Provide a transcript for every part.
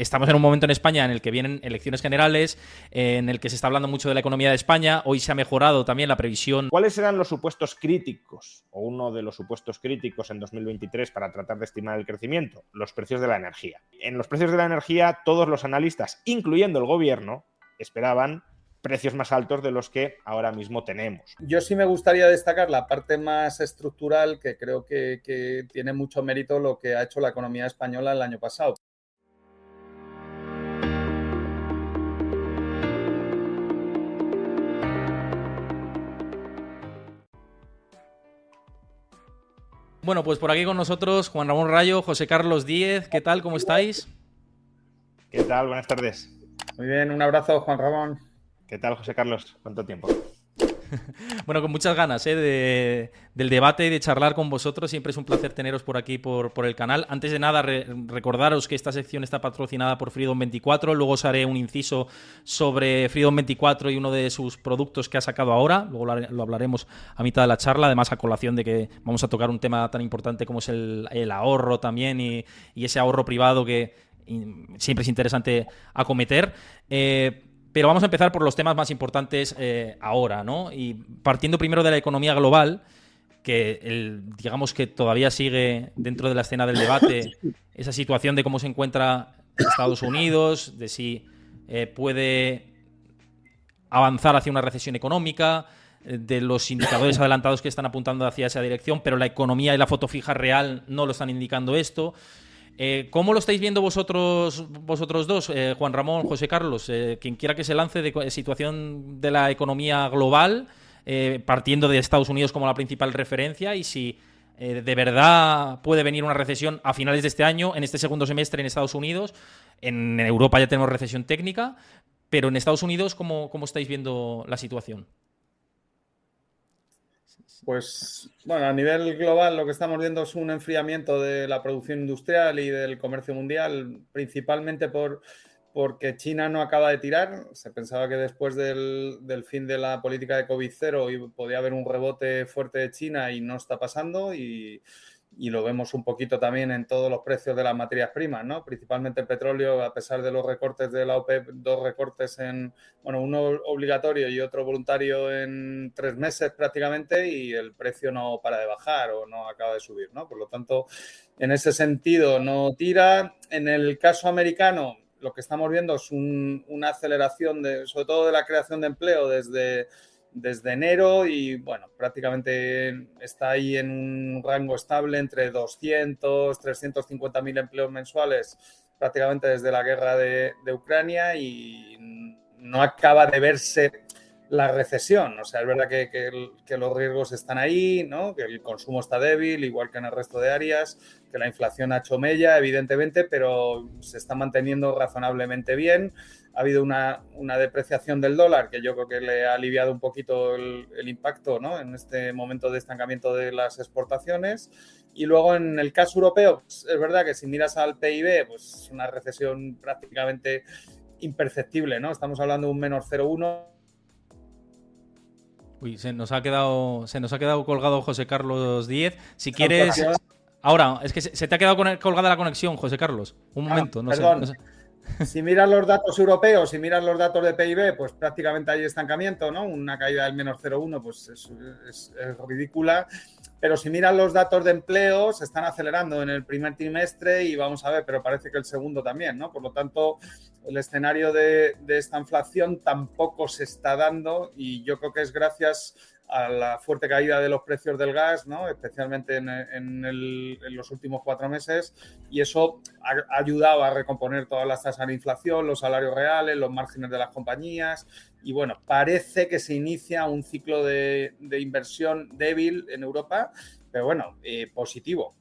Estamos en un momento en España en el que vienen elecciones generales, en el que se está hablando mucho de la economía de España. Hoy se ha mejorado también la previsión. ¿Cuáles eran los supuestos críticos o uno de los supuestos críticos en 2023 para tratar de estimar el crecimiento? Los precios de la energía. En los precios de la energía, todos los analistas, incluyendo el gobierno, esperaban precios más altos de los que ahora mismo tenemos. Yo sí me gustaría destacar la parte más estructural, que creo que, que tiene mucho mérito lo que ha hecho la economía española el año pasado. Bueno, pues por aquí con nosotros Juan Ramón Rayo, José Carlos Díez. ¿Qué tal? ¿Cómo estáis? ¿Qué tal? Buenas tardes. Muy bien, un abrazo, Juan Ramón. ¿Qué tal, José Carlos? ¿Cuánto tiempo? bueno, con muchas ganas ¿eh? del debate y de charlar con vosotros. Siempre es un placer teneros por aquí, por, el canal. Antes de nada, recordaros que esta sección está patrocinada por Freedom24. Luego os haré un inciso sobre Freedom24 y uno de sus productos que ha sacado ahora. Luego lo, hablaremos a mitad de la charla. Además, a colación de que vamos a tocar un tema tan importante como es el, ahorro también y, ese ahorro privado que siempre es interesante acometer. Eh, pero vamos a empezar por los temas más importantes eh, ahora, ¿no? Y partiendo primero de la economía global, que digamos que todavía sigue dentro de la escena del debate esa situación de cómo se encuentra Estados Unidos, de si eh, puede avanzar hacia una recesión económica, eh, de los indicadores adelantados que están apuntando hacia esa dirección, pero la economía y la foto fija real no lo están indicando esto. Eh, ¿Cómo lo estáis viendo vosotros, vosotros dos, eh, Juan Ramón, José Carlos? Eh, quien quiera que se lance de situación de la economía global, partiendo de Estados Unidos como la principal referencia, y si de verdad puede venir una recesión a finales de este año, en este segundo semestre en Estados Unidos. En Europa ya tenemos recesión técnica, pero en Estados Unidos, cómo estáis viendo la situación? Pues bueno, a nivel global lo que estamos viendo es un enfriamiento de la producción industrial y del comercio mundial, principalmente por, porque China no acaba de tirar. Se pensaba que después del, fin de la política de COVID-0 podía haber un rebote fuerte de China y no está pasando. Y, y lo vemos un poquito también en todos los precios de las materias primas, ¿no? Principalmente el petróleo, a pesar de los recortes de la OPEP, dos recortes en, bueno, uno obligatorio y otro voluntario en tres meses prácticamente y el precio no para de bajar o no acaba de subir, ¿no? Por lo tanto, en ese sentido no tira. En el caso americano, lo que estamos viendo es una aceleración, de, sobre todo de la creación de empleo desde desde enero y bueno, prácticamente está ahí en un rango estable entre 200, 350 mil empleos mensuales prácticamente desde la guerra de, Ucrania y no acaba de verse la recesión. O sea, es verdad que, que, los riesgos están ahí, ¿no? que el consumo está débil, igual que en el resto de áreas, que la inflación ha hecho mella, evidentemente, pero se está manteniendo razonablemente bien ha habido una, depreciación del dólar que yo creo que le ha aliviado un poquito el, impacto ¿no? en este momento de estancamiento de las exportaciones. Y luego en el caso europeo, pues, es verdad que si miras al PIB, pues es una recesión prácticamente imperceptible, ¿no? Estamos hablando de un menos 0,1. Uy, se nos ha quedado, se nos ha quedado colgado José Carlos Díez. Si quieres. Ahora, es que se, te ha quedado colgada la conexión, José Carlos. Un ah, momento, no, sé, no sé. Si miras los datos europeos, si miras los datos de PIB, pues prácticamente hay estancamiento, ¿no? Una caída del menos 0,1, pues es, ridícula. Pero si miras los datos de empleo, se están acelerando en el primer trimestre y vamos a ver, pero parece que el segundo también, ¿no? Por lo tanto, el escenario de, de esta inflación tampoco se está dando y yo creo que es gracias a la fuerte caída de los precios del gas, ¿no? especialmente en, los últimos cuatro meses, y eso ha ayudado a recomponer todas las tasas de inflación, los salarios reales, los márgenes de las compañías, y bueno, parece que se inicia un ciclo de, inversión débil en Europa, pero bueno, eh, positivo.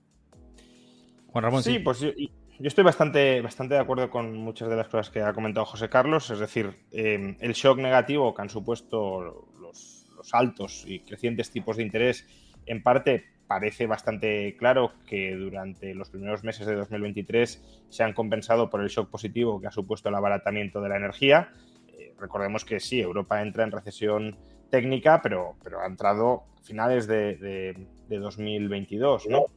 Juan Ramón, sí. pues yo, estoy bastante, bastante de acuerdo con muchas de las cosas que ha comentado José Carlos. Es decir, em, el shock negativo que han supuesto los, los altos y crecientes tipos de interés, en parte parece bastante claro que durante los primeros meses de 2023 se han compensado por el shock positivo que ha supuesto el abaratamiento de la energía. Eh, recordemos que sí, Europa entra en recesión técnica, pero, pero ha entrado a finales de, 2022, ¿no?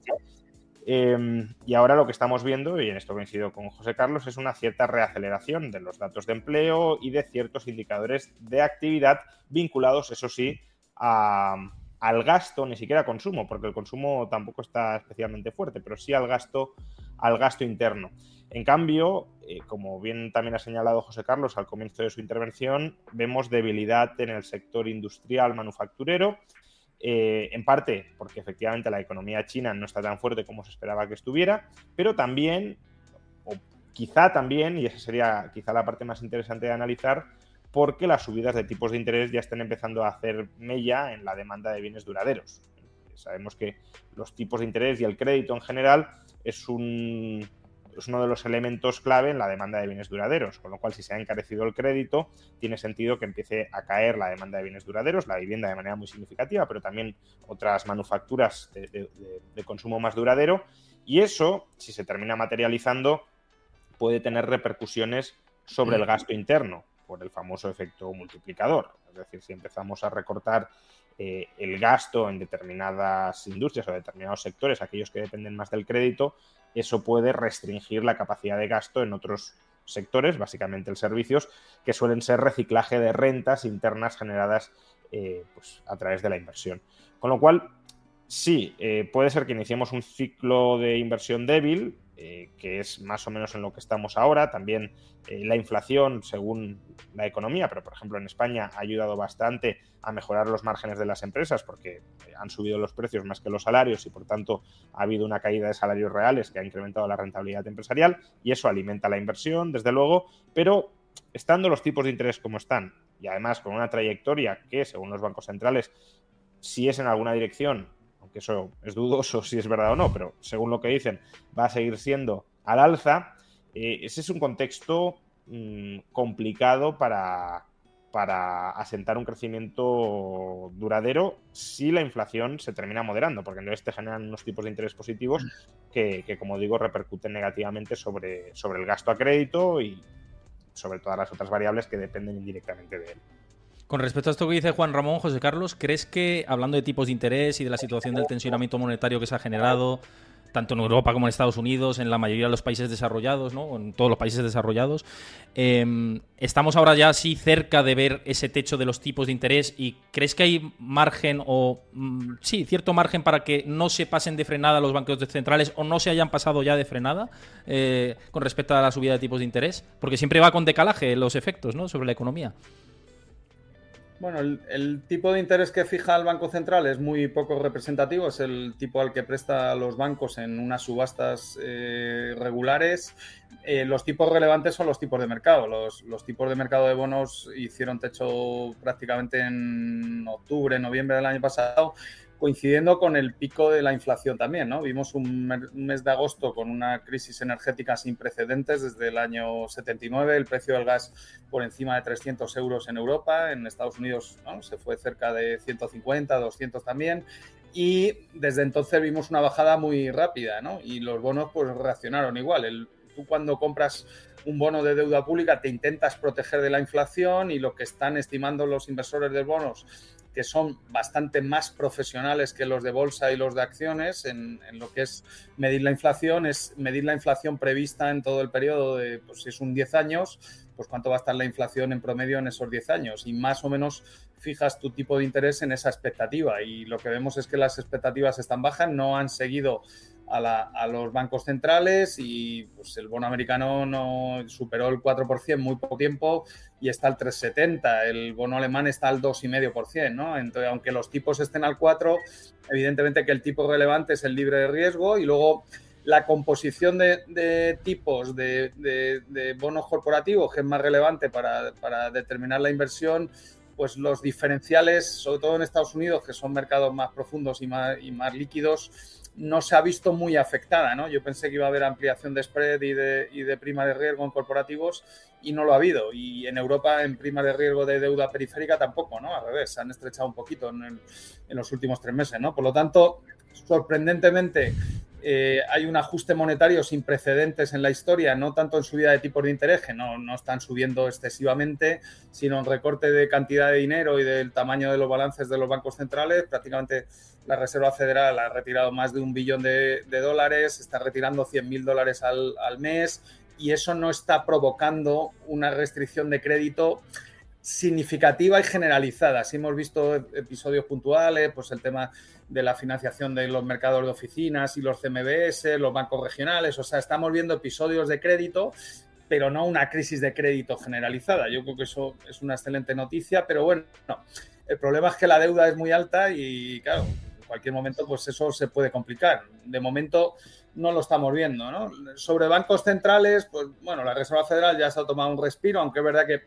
Em, y ahora lo que estamos viendo, y en esto coincido con José Carlos, es una cierta reaceleración de los datos de empleo y de ciertos indicadores de actividad vinculados, eso sí, a, al gasto, ni siquiera consumo, porque el consumo tampoco está especialmente fuerte, pero sí al gasto, al gasto interno. En cambio, eh, como bien también ha señalado José Carlos al comienzo de su intervención, vemos debilidad en el sector industrial manufacturero, eh, en parte porque efectivamente la economía china no está tan fuerte como se esperaba que estuviera, pero también, o quizá también, y esa sería quizá la parte más interesante de analizar, porque las subidas de tipos de interés ya están empezando a hacer mella en la demanda de bienes duraderos. Sabemos que los tipos de interés y el crédito en general es, un, es uno de los elementos clave en la demanda de bienes duraderos, con lo cual si se ha encarecido el crédito, tiene sentido que empiece a caer la demanda de bienes duraderos, la vivienda de manera muy significativa, pero también otras manufacturas de, consumo más duradero, y eso, si se termina materializando, puede tener repercusiones sobre el gasto interno por el famoso efecto multiplicador. Es decir, si empezamos a recortar eh, el gasto en determinadas industrias o determinados sectores, aquellos que dependen más del crédito, eso puede restringir la capacidad de gasto en otros sectores, básicamente el servicios, que suelen ser reciclaje de rentas internas generadas eh, pues, a través de la inversión. Con lo cual, sí, eh, puede ser que iniciemos un ciclo de inversión débil, eh, que es más o menos en lo que estamos ahora. También eh, la inflación, según la economía, pero por ejemplo en España ha ayudado bastante a mejorar los márgenes de las empresas porque eh, han subido los precios más que los salarios y por tanto ha habido una caída de salarios reales que ha incrementado la rentabilidad empresarial y eso alimenta la inversión, desde luego, pero estando los tipos de interés como están y además con una trayectoria que, según los bancos centrales, si es en alguna dirección que eso es dudoso si es verdad o no, pero según lo que dicen, va a seguir siendo al alza. Eh, ese es un contexto mm, complicado para, para asentar un crecimiento duradero si la inflación se termina moderando, porque entonces te generan unos tipos de interés positivos que, que, como digo, repercuten negativamente sobre, sobre el gasto a crédito y sobre todas las otras variables que dependen indirectamente de él. Con respecto a esto que dice Juan Ramón, José Carlos, ¿crees que, hablando de tipos de interés y de la situación del tensionamiento monetario que se ha generado, tanto en Europa como en Estados Unidos, en la mayoría de los países desarrollados, ¿no? en todos los países desarrollados, em, estamos ahora ya así cerca de ver ese techo de los tipos de interés y crees que hay margen o mm, sí, cierto margen para que no se pasen de frenada los bancos centrales o no se hayan pasado ya de frenada eh, con respecto a la subida de tipos de interés? Porque siempre va con decalaje los efectos ¿no? sobre la economía. Bueno, el, tipo de interés que fija el Banco Central es muy poco representativo, es el tipo al que presta los bancos en unas subastas eh, regulares. Eh, los tipos relevantes son los tipos de mercado. Los, tipos de mercado de bonos hicieron techo prácticamente en octubre, noviembre del año pasado coincidiendo con el pico de la inflación también, ¿no? Vimos un mes de agosto con una crisis energética sin precedentes desde el año 79, el precio del gas por encima de 300 euros en Europa, en Estados Unidos se fue cerca de 150, 200 también, y desde entonces vimos una bajada muy rápida, ¿no? Y los bonos pues reaccionaron igual. Tú cuando compras un bono de deuda pública te intentas proteger de la inflación y lo que están estimando los inversores de bonos que son bastante más profesionales que los de bolsa y los de acciones en, lo que es medir la inflación, es medir la inflación prevista en todo el periodo de, pues si es un 10 años, pues cuánto va a estar la inflación en promedio en esos 10 años y más o menos fijas tu tipo de interés en esa expectativa. Y lo que vemos es que las expectativas están bajas, no han seguido a, los bancos centrales y pues, el bono americano no superó el 4% muy poco tiempo y está al 3,70. El bono alemán está al 2,5%, ¿no? Entonces, aunque los tipos estén al 4, evidentemente que el tipo relevante es el libre de riesgo y luego la composición de, tipos de, bonos corporativos, que es más relevante para, determinar la inversión, pues los diferenciales, sobre todo en Estados Unidos, que son mercados más profundos y más líquidos, no se ha visto muy afectada. ¿no? Yo pensé que iba a haber ampliación de spread y de, y de prima de riesgo en corporativos y no lo ha habido. Y en Europa, en prima de riesgo de deuda periférica, tampoco, ¿no? Al revés, se han estrechado un poquito en, en los últimos tres meses, ¿no? Por lo tanto, sorprendentemente, eh, hay un ajuste monetario sin precedentes en la historia, no tanto en subida de tipos de interés, que no, no, están subiendo excesivamente, sino en recorte de cantidad de dinero y del tamaño de los balances de los bancos centrales. Prácticamente la Reserva Federal ha retirado más de un billón de, dólares, está retirando 100 mil dólares al, al mes y eso no está provocando una restricción de crédito significativa y generalizada. Si hemos visto episodios puntuales, pues el tema de la financiación de los mercados de oficinas y los CMBS, los bancos regionales, o sea, estamos viendo episodios de crédito, pero no una crisis de crédito generalizada. Yo creo que eso es una excelente noticia, pero bueno, el problema es que la deuda es muy alta y claro, en cualquier momento pues eso se puede complicar. De momento no lo estamos viendo, ¿no? Sobre bancos centrales, pues bueno, la Reserva Federal ya se ha tomado un respiro, aunque es verdad que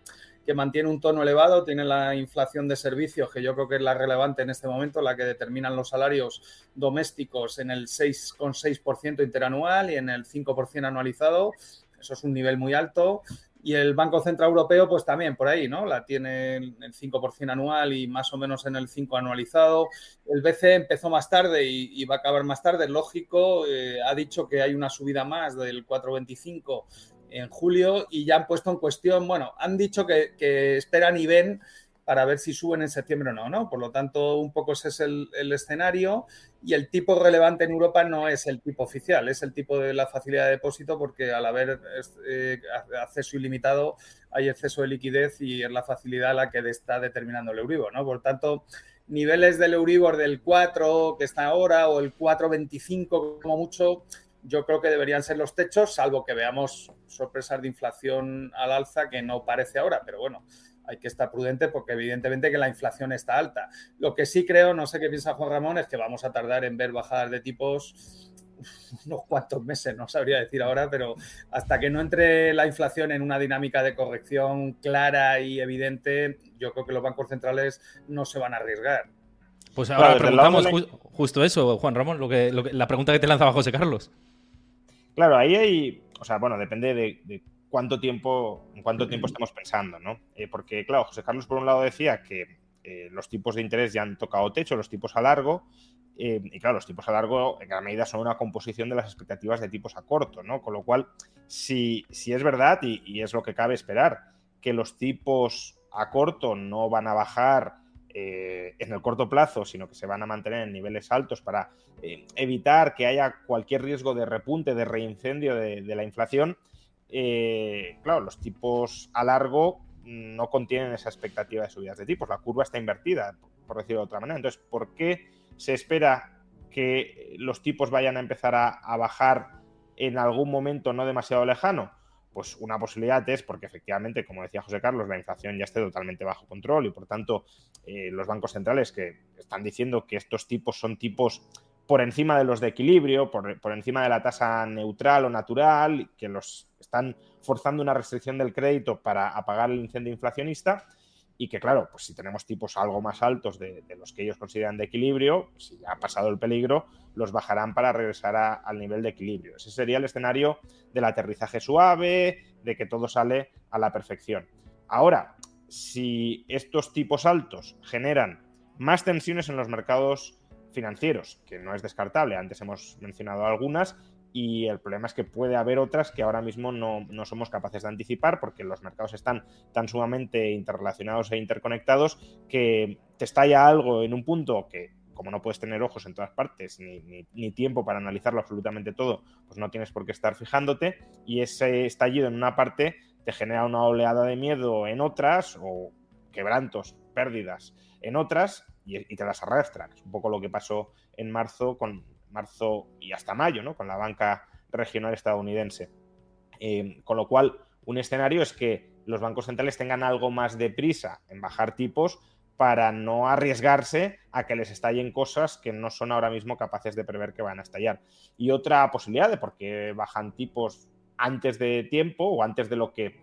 que mantiene un tono elevado, tiene la inflación de servicios, que yo creo que es la relevante en este momento, la que determinan los salarios domésticos en el 6,6% interanual y en el 5% anualizado. Eso es un nivel muy alto. Y el Banco Central Europeo, pues también por ahí, ¿no? La tiene en el 5% anual y más o menos en el 5% anualizado. El BCE empezó más tarde y, va a acabar más tarde, lógico. Eh, ha dicho que hay una subida más del 4,25 en julio y ya han puesto en cuestión, bueno, han dicho que, esperan y ven para ver si suben en septiembre o no, ¿no? Por lo tanto, un poco ese es el, escenario y el tipo relevante en Europa no es el tipo oficial, es el tipo de la facilidad de depósito porque al haber eh, acceso ilimitado hay exceso de liquidez y es la facilidad la que está determinando el Euribor, ¿no? Por tanto, niveles del Euribor del 4 que está ahora o el 4,25 como mucho, yo creo que deberían ser los techos, salvo que veamos sorpresas de inflación al alza que no parece ahora, pero bueno, hay que estar prudente porque evidentemente que la inflación está alta. Lo que sí creo, no sé qué piensa Juan Ramón, es que vamos a tardar en ver bajadas de tipos unos cuantos meses, no sabría decir ahora, pero hasta que no entre la inflación en una dinámica de corrección clara y evidente, yo creo que los bancos centrales no se van a arriesgar. Pues ahora preguntamos justo eso, Juan Ramón, lo que, la pregunta que te lanzaba José Carlos. Claro, ahí hay, o sea, bueno, depende de, cuánto tiempo, en cuánto tiempo estamos pensando, ¿no? Eh, porque, claro, José Carlos por un lado decía que eh, los tipos de interés ya han tocado techo, los tipos a largo, eh, y claro, los tipos a largo en gran medida son una composición de las expectativas de tipos a corto, ¿no? Con lo cual, si, si es verdad, y, y es lo que cabe esperar, que los tipos a corto no van a bajar eh, en el corto plazo, sino que se van a mantener en niveles altos para eh, evitar que haya cualquier riesgo de repunte, de reincendio de, la inflación, eh, claro, los tipos a largo no contienen esa expectativa de subidas de tipos. La curva está invertida, por decirlo de otra manera. Entonces, ¿por qué se espera que los tipos vayan a empezar a bajar en algún momento no demasiado lejano? Pues una posibilidad es porque efectivamente, como decía José Carlos, la inflación ya esté totalmente bajo control y por tanto eh, los bancos centrales que están diciendo que estos tipos son tipos por encima de los de equilibrio, por, por encima de la tasa neutral o natural, que los están forzando una restricción del crédito para apagar el incendio inflacionista y que claro, pues si tenemos tipos algo más altos de, los que ellos consideran de equilibrio, si ya ha pasado el peligro, los bajarán para regresar al nivel de equilibrio. Ese sería el escenario del aterrizaje suave, de que todo sale a la perfección. Ahora, si estos tipos altos generan más tensiones en los mercados financieros, que no es descartable, antes hemos mencionado algunas, y el problema es que puede haber otras que ahora mismo no, somos capaces de anticipar porque los mercados están tan sumamente interrelacionados e interconectados que te estalla algo en un punto que como no puedes tener ojos en todas partes ni, tiempo para analizarlo absolutamente todo, pues no tienes por qué estar fijándote y ese estallido en una parte te genera una oleada de miedo en otras o quebrantos, pérdidas en otras y, y te las arrastran. Es un poco lo que pasó en marzo con, marzo y hasta mayo, ¿no? Con la banca regional estadounidense. Eh, con lo cual, un escenario es que los bancos centrales tengan algo más de prisa en bajar tipos para no arriesgarse a que les estallen cosas que no son ahora mismo capaces de prever que van a estallar. Y otra posibilidad de por qué bajan tipos antes de tiempo o antes de lo que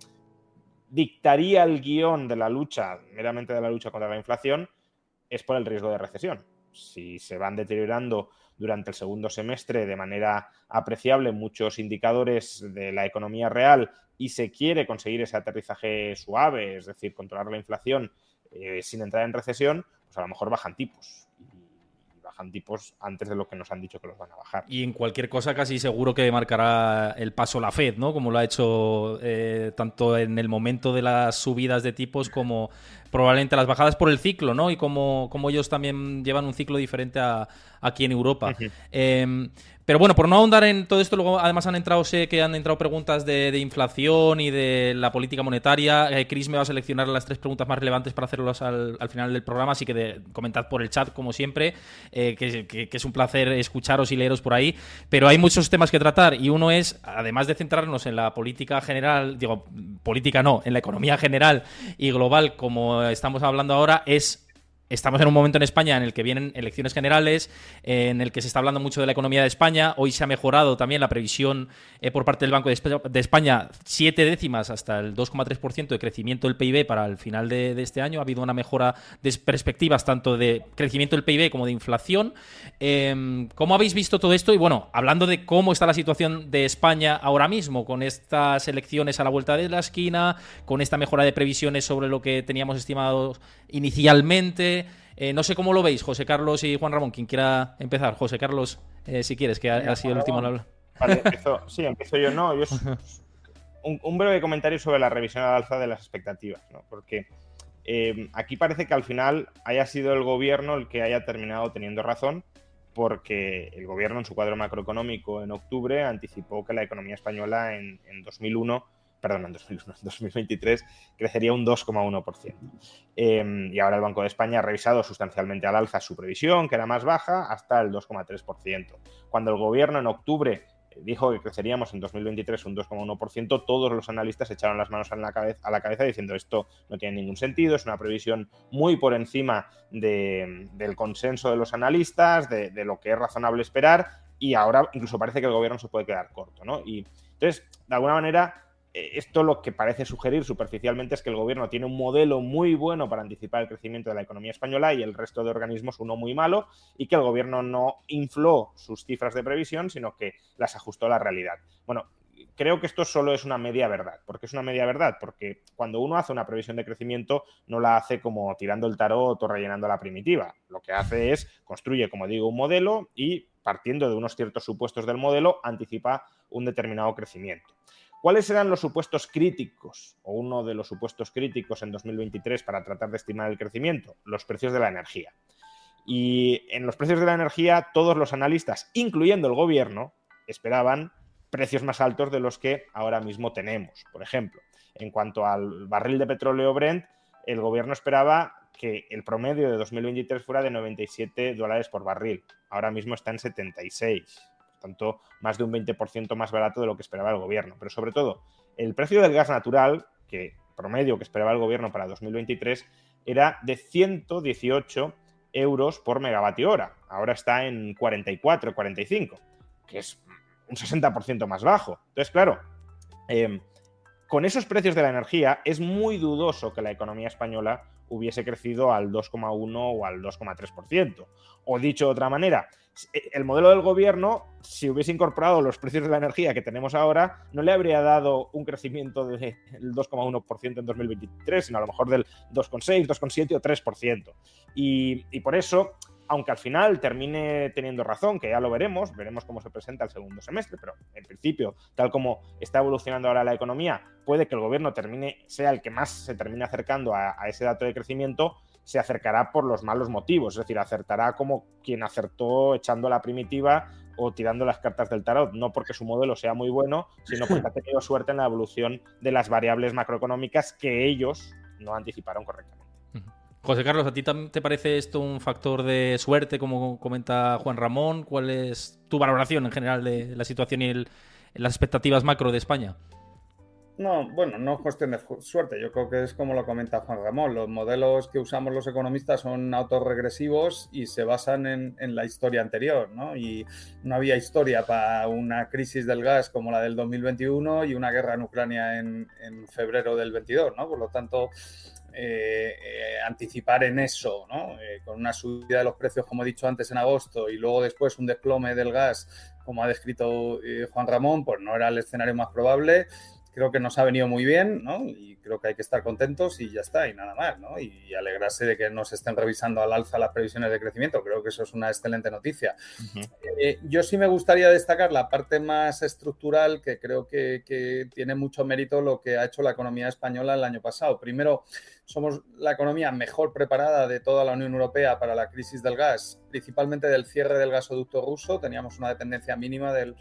dictaría el guion de la lucha, meramente de la lucha contra la inflación, es por el riesgo de recesión si se van deteriorando durante el segundo semestre de manera apreciable muchos indicadores de la economía real y se quiere conseguir ese aterrizaje suave, es decir, controlar la inflación eh, sin entrar en recesión, pues a lo mejor bajan tipos bajan tipos antes de lo que nos han dicho que los van a bajar. Y en cualquier cosa casi seguro que marcará el paso la Fed, ¿no? Como lo ha hecho eh, tanto en el momento de las subidas de tipos como probablemente las bajadas por el ciclo, ¿no? Y como, como ellos también llevan un ciclo diferente a, aquí en Europa. Pero bueno, por no ahondar en todo esto, luego además han entrado, sé que han entrado preguntas de, inflación y de la política monetaria. Eh, Chris me va a seleccionar las tres preguntas más relevantes para hacerlas al, final del programa, así que de, comentad por el chat, como siempre, eh, que, es un placer escucharos y leeros por ahí. Pero hay muchos temas que tratar y uno es, además de centrarnos en la política general, digo, política no, en la economía general y global, como estamos hablando ahora, es estamos en un momento en España en el que vienen elecciones generales, en el que se está hablando mucho de la economía de España. Hoy se ha mejorado también la previsión eh, por parte del Banco de España, siete décimas hasta el 2,3% de crecimiento del PIB para el final de, este año. Ha habido una mejora de perspectivas tanto de crecimiento del PIB como de inflación. Em, ¿Cómo habéis visto todo esto? Y bueno, hablando de cómo está la situación de España ahora mismo, con estas elecciones a la vuelta de la esquina, con esta mejora de previsiones sobre lo que teníamos estimado inicialmente. Eh, no sé cómo lo veis, José Carlos y Juan Ramón. Quien quiera empezar. José Carlos, eh, si quieres, que ha, sido el último en hablar. Vale, sí, empiezo yo. No, yo un, breve comentario sobre la revisión al alza de las expectativas, ¿no? Porque eh, aquí parece que al final haya sido el gobierno el que haya terminado teniendo razón, porque el gobierno en su cuadro macroeconómico en octubre anticipó que la economía española en, en 2001 perdón, en 2023 crecería un 2,1%. Em, y ahora el Banco de España ha revisado sustancialmente al alza su previsión, que era más baja, hasta el 2,3%. Cuando el gobierno en octubre dijo que creceríamos en 2023 un 2,1%, todos los analistas echaron las manos a la, cabeza, diciendo esto no tiene ningún sentido, es una previsión muy por encima del consenso de los analistas, de, de, lo que es razonable esperar, y ahora incluso parece que el gobierno se puede quedar corto. ¿no? Y entonces, de alguna manera, esto lo que parece sugerir superficialmente es que el gobierno tiene un modelo muy bueno para anticipar el crecimiento de la economía española y el resto de organismos uno muy malo y que el gobierno no infló sus cifras de previsión, sino que las ajustó a la realidad. Bueno, creo que esto solo es una media verdad. ¿Por qué es una media verdad? Porque cuando uno hace una previsión de crecimiento no la hace como tirando el tarot o rellenando la primitiva. Lo que hace es construye, como digo, un modelo y partiendo de unos ciertos supuestos del modelo anticipa un determinado crecimiento. ¿Cuáles eran los supuestos críticos o uno de los supuestos críticos en 2023 para tratar de estimar el crecimiento? Los precios de la energía. Y en los precios de la energía, todos los analistas, incluyendo el gobierno, esperaban precios más altos de los que ahora mismo tenemos. Por ejemplo, en cuanto al barril de petróleo Brent, el gobierno esperaba que el promedio de 2023 fuera de 97 dólares por barril. Ahora mismo está en 76 tanto más de un 20% más barato de lo que esperaba el gobierno. Pero sobre todo, el precio del gas natural, que promedio que esperaba el gobierno para 2023, era de 118 euros por megavatio hora. Ahora está en 44, 45, que es un 60% más bajo. Entonces, claro, em, con esos precios de la energía es muy dudoso que la economía española hubiese crecido al 2,1 o al 2,3%. O dicho de otra manera, eh, el modelo del gobierno, si hubiese incorporado los precios de la energía que tenemos ahora, no le habría dado un crecimiento del 2,1% en 2023, sino a lo mejor del 2,6, 2,7 o 3%. Y, y por eso aunque al final termine teniendo razón, que ya lo veremos, veremos cómo se presenta el segundo semestre, pero en principio, tal como está evolucionando ahora la economía, puede que el gobierno termine, sea el que más se termine acercando a, ese dato de crecimiento, se acercará por los malos motivos, es decir, acertará como quien acertó echando la primitiva o tirando las cartas del tarot, no porque su modelo sea muy bueno, sino porque ha tenido suerte en la evolución de las variables macroeconómicas que ellos no anticiparon correctamente. José Carlos, ¿a ti te parece esto un factor de suerte, como comenta Juan Ramón? ¿Cuál es tu valoración en general de la situación y las expectativas macro de España? No, bueno, no es cuestión de suerte. Yo creo que es como lo comenta Juan Ramón. Los modelos que usamos los economistas son autorregresivos y se basan en, la historia anterior, ¿no? Y no había historia para una crisis del gas como la del 2021 y una guerra en Ucrania en, en febrero del 22, ¿no? Por lo tanto, eh, eh, anticipar en eso, ¿no? con una subida de los precios, como he dicho antes, en agosto y luego después un desplome del gas, como ha descrito Juan Ramón, pues no era el escenario más probable creo que nos ha venido muy bien, ¿no? Y creo que hay que estar contentos y ya está, y nada más, ¿no? Y alegrarse de que nos estén revisando al alza las previsiones de crecimiento. Creo que eso es una excelente noticia. Eh, yo sí me gustaría destacar la parte más estructural, que creo que, que, tiene mucho mérito lo que ha hecho la economía española el año pasado. Primero, somos la economía mejor preparada de toda la Unión Europea para la crisis del gas, principalmente del cierre del gasoducto ruso. Teníamos una dependencia mínima de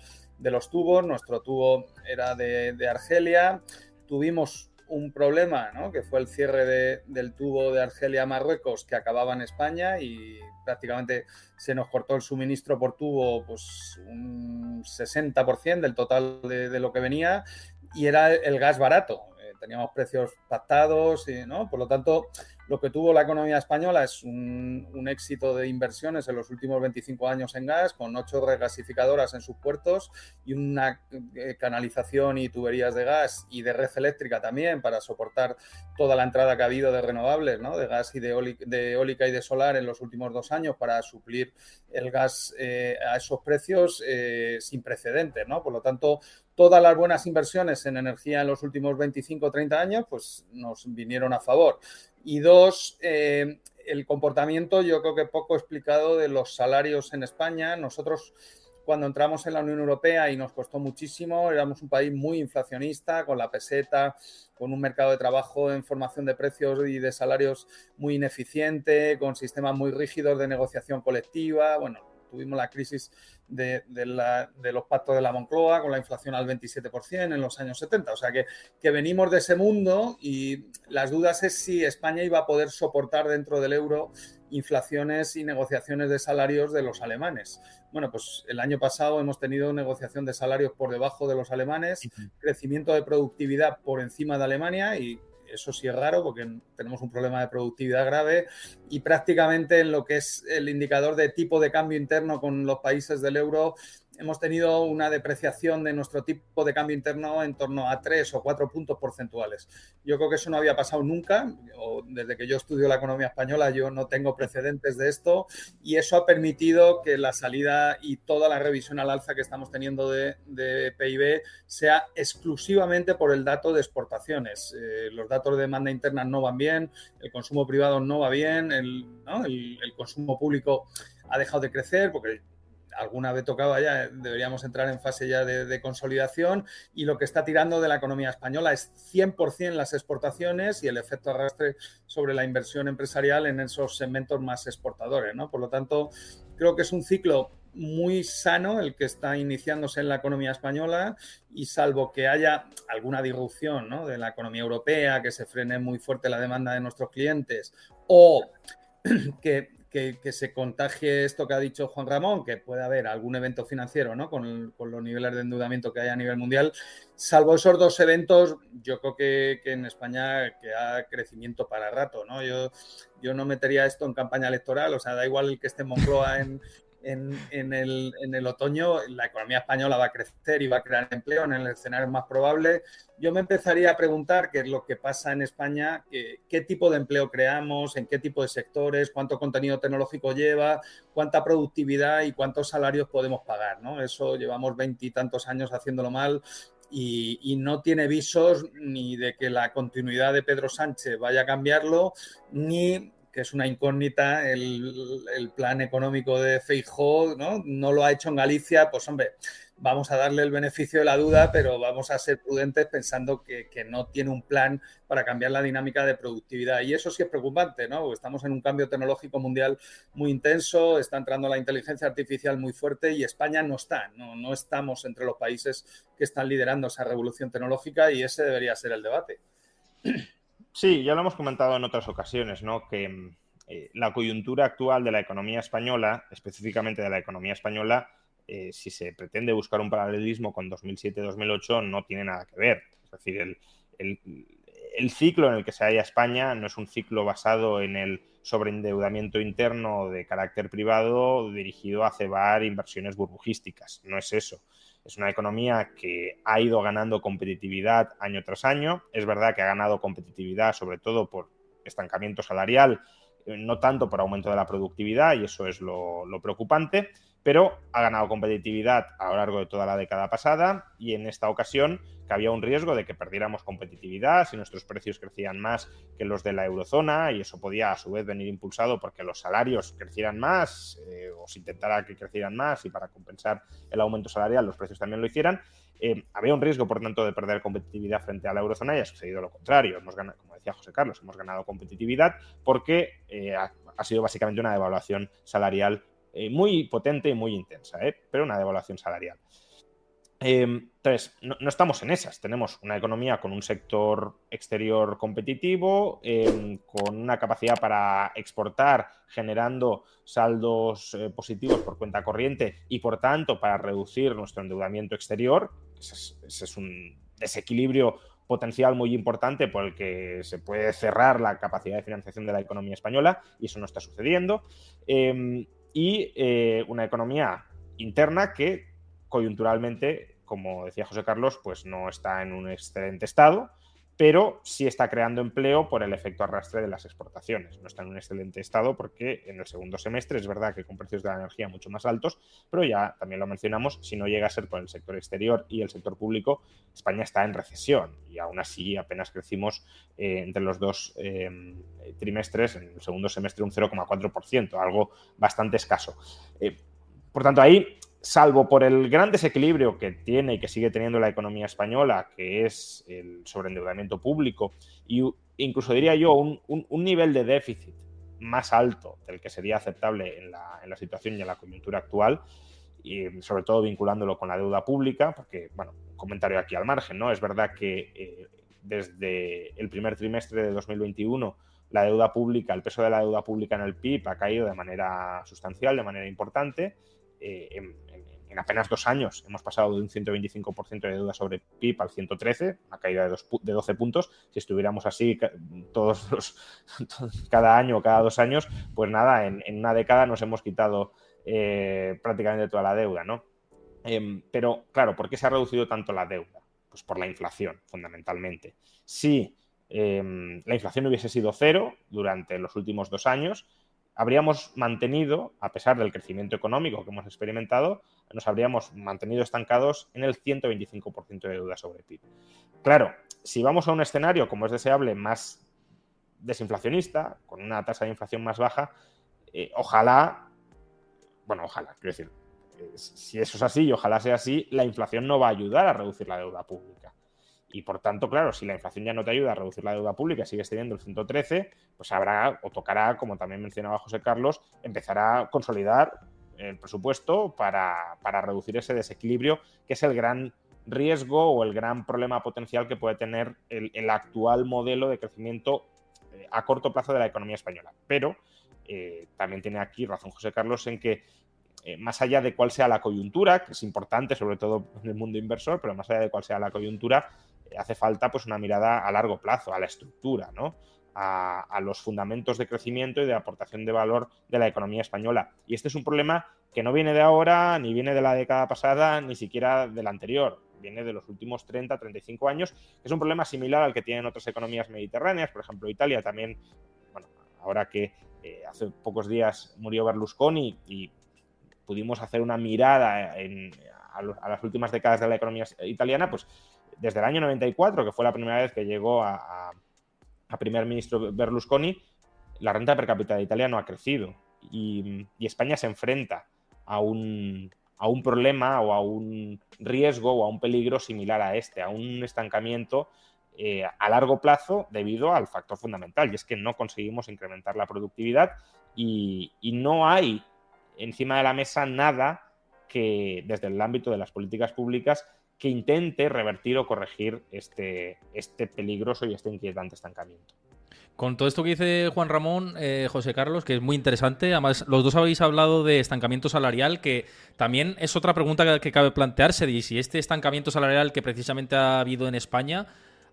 los tubos. Nuestro tubo era de, Argelia. Tuvimos un problema, ¿no? que fue el cierre del tubo de Argelia a Marruecos que acababa en España y prácticamente se nos cortó el suministro por tubo pues un 60% del total de, lo que venía y era el gas barato. Teníamos precios pactados, y, ¿no? Por lo tanto, lo que tuvo la economía española es un, éxito de inversiones en los últimos 25 años en gas, con ocho regasificadoras en sus puertos y una eh, canalización y tuberías de gas y de red eléctrica también para soportar toda la entrada que ha habido de renovables, ¿no? de gas y de, eólica y de solar en los últimos dos años para suplir el gas eh, a esos precios eh, sin precedentes. ¿no? Por lo tanto, todas las buenas inversiones en energía en los últimos 25 o 30 años pues nos vinieron a favor. Y dos, eh, el comportamiento yo creo que poco explicado de los salarios en España. Nosotros cuando entramos en la Unión Europea y nos costó muchísimo, éramos un país muy inflacionista, con la peseta, con un mercado de trabajo en formación de precios y de salarios muy ineficiente, con sistemas muy rígidos de negociación colectiva. Bueno, tuvimos la crisis de, los pactos de la Moncloa con la inflación al 27% en los años 70. O sea que, que, venimos de ese mundo y las dudas es si España iba a poder soportar dentro del euro inflaciones y negociaciones de salarios de los alemanes. Bueno, pues el año pasado hemos tenido negociación de salarios por debajo de los alemanes, crecimiento de productividad por encima de Alemania y eso sí es raro porque tenemos un problema de productividad grave y prácticamente en lo que es el indicador de tipo de cambio interno con los países del euro hemos tenido una depreciación de nuestro tipo de cambio interno en torno a tres o cuatro puntos porcentuales. Yo creo que eso no había pasado nunca, o desde que yo estudio la economía española yo no tengo precedentes de esto, y eso ha permitido que la salida y toda la revisión al alza que estamos teniendo de, PIB sea exclusivamente por el dato de exportaciones. Eh, los datos de demanda interna no van bien, el consumo privado no va bien, el, el consumo público ha dejado de crecer porque alguna vez tocaba ya, deberíamos entrar en fase ya de, consolidación y lo que está tirando de la economía española es 100% las exportaciones y el efecto arrastre sobre la inversión empresarial en esos segmentos más exportadores. ¿no? Por lo tanto, creo que es un ciclo muy sano el que está iniciándose en la economía española y salvo que haya alguna disrupción de la economía europea, que se frene muy fuerte la demanda de nuestros clientes o que que, se contagie esto que ha dicho Juan Ramón, que puede haber algún evento financiero ¿no? con, los niveles de endeudamiento que hay a nivel mundial. Salvo esos dos eventos, yo creo que, en España queda crecimiento para rato. ¿no? Yo, yo no metería esto en campaña electoral, o sea, da igual que esté en Moncloa en, el, otoño la economía española va a crecer y va a crear empleo en el escenario más probable. Yo me empezaría a preguntar qué es lo que pasa en España, qué, tipo de empleo creamos, en qué tipo de sectores, cuánto contenido tecnológico lleva, cuánta productividad y cuántos salarios podemos pagar. ¿no? Eso llevamos veintitantos años haciéndolo mal y, y, no tiene visos ni de que la continuidad de Pedro Sánchez vaya a cambiarlo, ni que es una incógnita, el, plan económico de Feijóo, ¿no? No lo ha hecho en Galicia, pues hombre, vamos a darle el beneficio de la duda, pero vamos a ser prudentes pensando que, no tiene un plan para cambiar la dinámica de productividad. Y eso sí es preocupante, ¿no? estamos en un cambio tecnológico mundial muy intenso, está entrando la inteligencia artificial muy fuerte y España no está, no, no estamos entre los países que están liderando esa revolución tecnológica y ese debería ser el debate. Sí, ya lo hemos comentado en otras ocasiones, ¿no? Que mm, eh, la coyuntura actual de la economía española, específicamente de la economía española, eh, si se pretende buscar un paralelismo con 2007-2008, no tiene nada que ver. Es decir, el, ciclo en el que se halla España no es un ciclo basado en el sobreendeudamiento interno de carácter privado dirigido a cebar inversiones burbujísticas. No es eso. Es una economía que ha ido ganando competitividad año tras año. Es verdad que ha ganado competitividad sobre todo por estancamiento salarial, eh, no tanto por aumento de la productividad, y eso es lo, preocupante, pero ha ganado competitividad a lo largo de toda la década pasada y en esta ocasión que había un riesgo de que perdiéramos competitividad si nuestros precios crecían más que los de la eurozona y eso podía a su vez venir impulsado porque los salarios crecieran más eh, o se intentara que crecieran más y para compensar el aumento salarial los precios también lo hicieran. Eh, había un riesgo, por tanto, de perder competitividad frente a la eurozona y ha sucedido lo contrario. Hemos ganado, como decía José Carlos, hemos ganado competitividad porque eh, ha, sido básicamente una devaluación salarial eh, muy potente y muy intensa, pero una devaluación salarial. entonces, no, estamos en esas. Tenemos una economía con un sector exterior competitivo, con una capacidad para exportar, generando saldos positivos por cuenta corriente y, por tanto, para reducir nuestro endeudamiento exterior, ese es, un desequilibrio potencial muy importante por el que se puede cerrar la capacidad de financiación de la economía española y eso no está sucediendo. Em, y eh, una economía interna que coyunturalmente, como decía José Carlos, pues no está en un excelente estado pero sí está creando empleo por el efecto arrastre de las exportaciones. No está en un excelente estado porque en el segundo semestre es verdad que con precios de la energía mucho más altos, pero ya también lo mencionamos, si no llega a ser por el sector exterior y el sector público, España está en recesión y aún así apenas crecimos eh, entre los dos em, trimestres, en el segundo semestre un 0,4%, algo bastante escaso. Eh, por tanto, ahí salvo por el gran desequilibrio que tiene y que sigue teniendo la economía española, que es el sobreendeudamiento público, y incluso diría yo un, nivel de déficit más alto del que sería aceptable en la, situación y en la coyuntura actual, y sobre todo vinculándolo con la deuda pública, porque, bueno, un comentario aquí al margen, ¿no? Es verdad que eh, desde el primer trimestre de 2021 la deuda pública, el peso de la deuda pública en el PIB ha caído de manera sustancial, de manera importante. Eh, en, en apenas dos años hemos pasado de un 125% de deuda sobre PIB al 113, una caída de, de 12 puntos. Si estuviéramos así todos los, cada año o cada dos años, pues nada, en, una década nos hemos quitado eh, prácticamente toda la deuda, ¿no? Em, pero claro, ¿por qué se ha reducido tanto la deuda? Pues por la inflación, fundamentalmente. Si em, la inflación hubiese sido cero durante los últimos dos años, habríamos mantenido, a pesar del crecimiento económico que hemos experimentado, nos habríamos mantenido estancados en el 125% de deuda sobre PIB. Claro, si vamos a un escenario, como es deseable, más desinflacionista, con una tasa de inflación más baja, eh, ojalá, bueno, ojalá, quiero decir, eh, si eso es así y ojalá sea así, la inflación no va a ayudar a reducir la deuda pública. Y por tanto, claro, si la inflación ya no te ayuda a reducir la deuda pública, sigues teniendo el 113, pues habrá o tocará, como también mencionaba José Carlos, empezar a consolidar el presupuesto para, reducir ese desequilibrio, que es el gran riesgo o el gran problema potencial que puede tener el, actual modelo de crecimiento eh, a corto plazo de la economía española. Pero eh, también tiene aquí razón José Carlos en que eh, más allá de cuál sea la coyuntura, que es importante sobre todo en el mundo inversor, pero más allá de cuál sea la coyuntura, hace falta pues una mirada a largo plazo, a la estructura, ¿no? A, los fundamentos de crecimiento y de aportación de valor de la economía española. Y este es un problema que no viene de ahora, ni viene de la década pasada, ni siquiera de la anterior. Viene de los últimos 30, 35 años. Es un problema similar al que tienen otras economías mediterráneas. Por ejemplo, Italia también, ahora que eh, hace pocos días murió Berlusconi y pudimos hacer una mirada a, a las últimas décadas de la economía italiana, pues desde el año 94, que fue la primera vez que llegó a, primer ministro Berlusconi, la renta per cápita de Italia no ha crecido. Y, España se enfrenta a un, problema o a un riesgo o a un peligro similar a este, a un estancamiento eh, a largo plazo debido al factor fundamental y es que no conseguimos incrementar la productividad y no hay encima de la mesa nada que desde el ámbito de las políticas públicas que intente revertir o corregir este, este peligroso y este inquietante estancamiento. Con todo esto que dice Juan Ramón, eh, José Carlos, que es muy interesante, además los dos habéis hablado de estancamiento salarial, que también es otra pregunta que, cabe plantearse, de si este estancamiento salarial que precisamente ha habido en España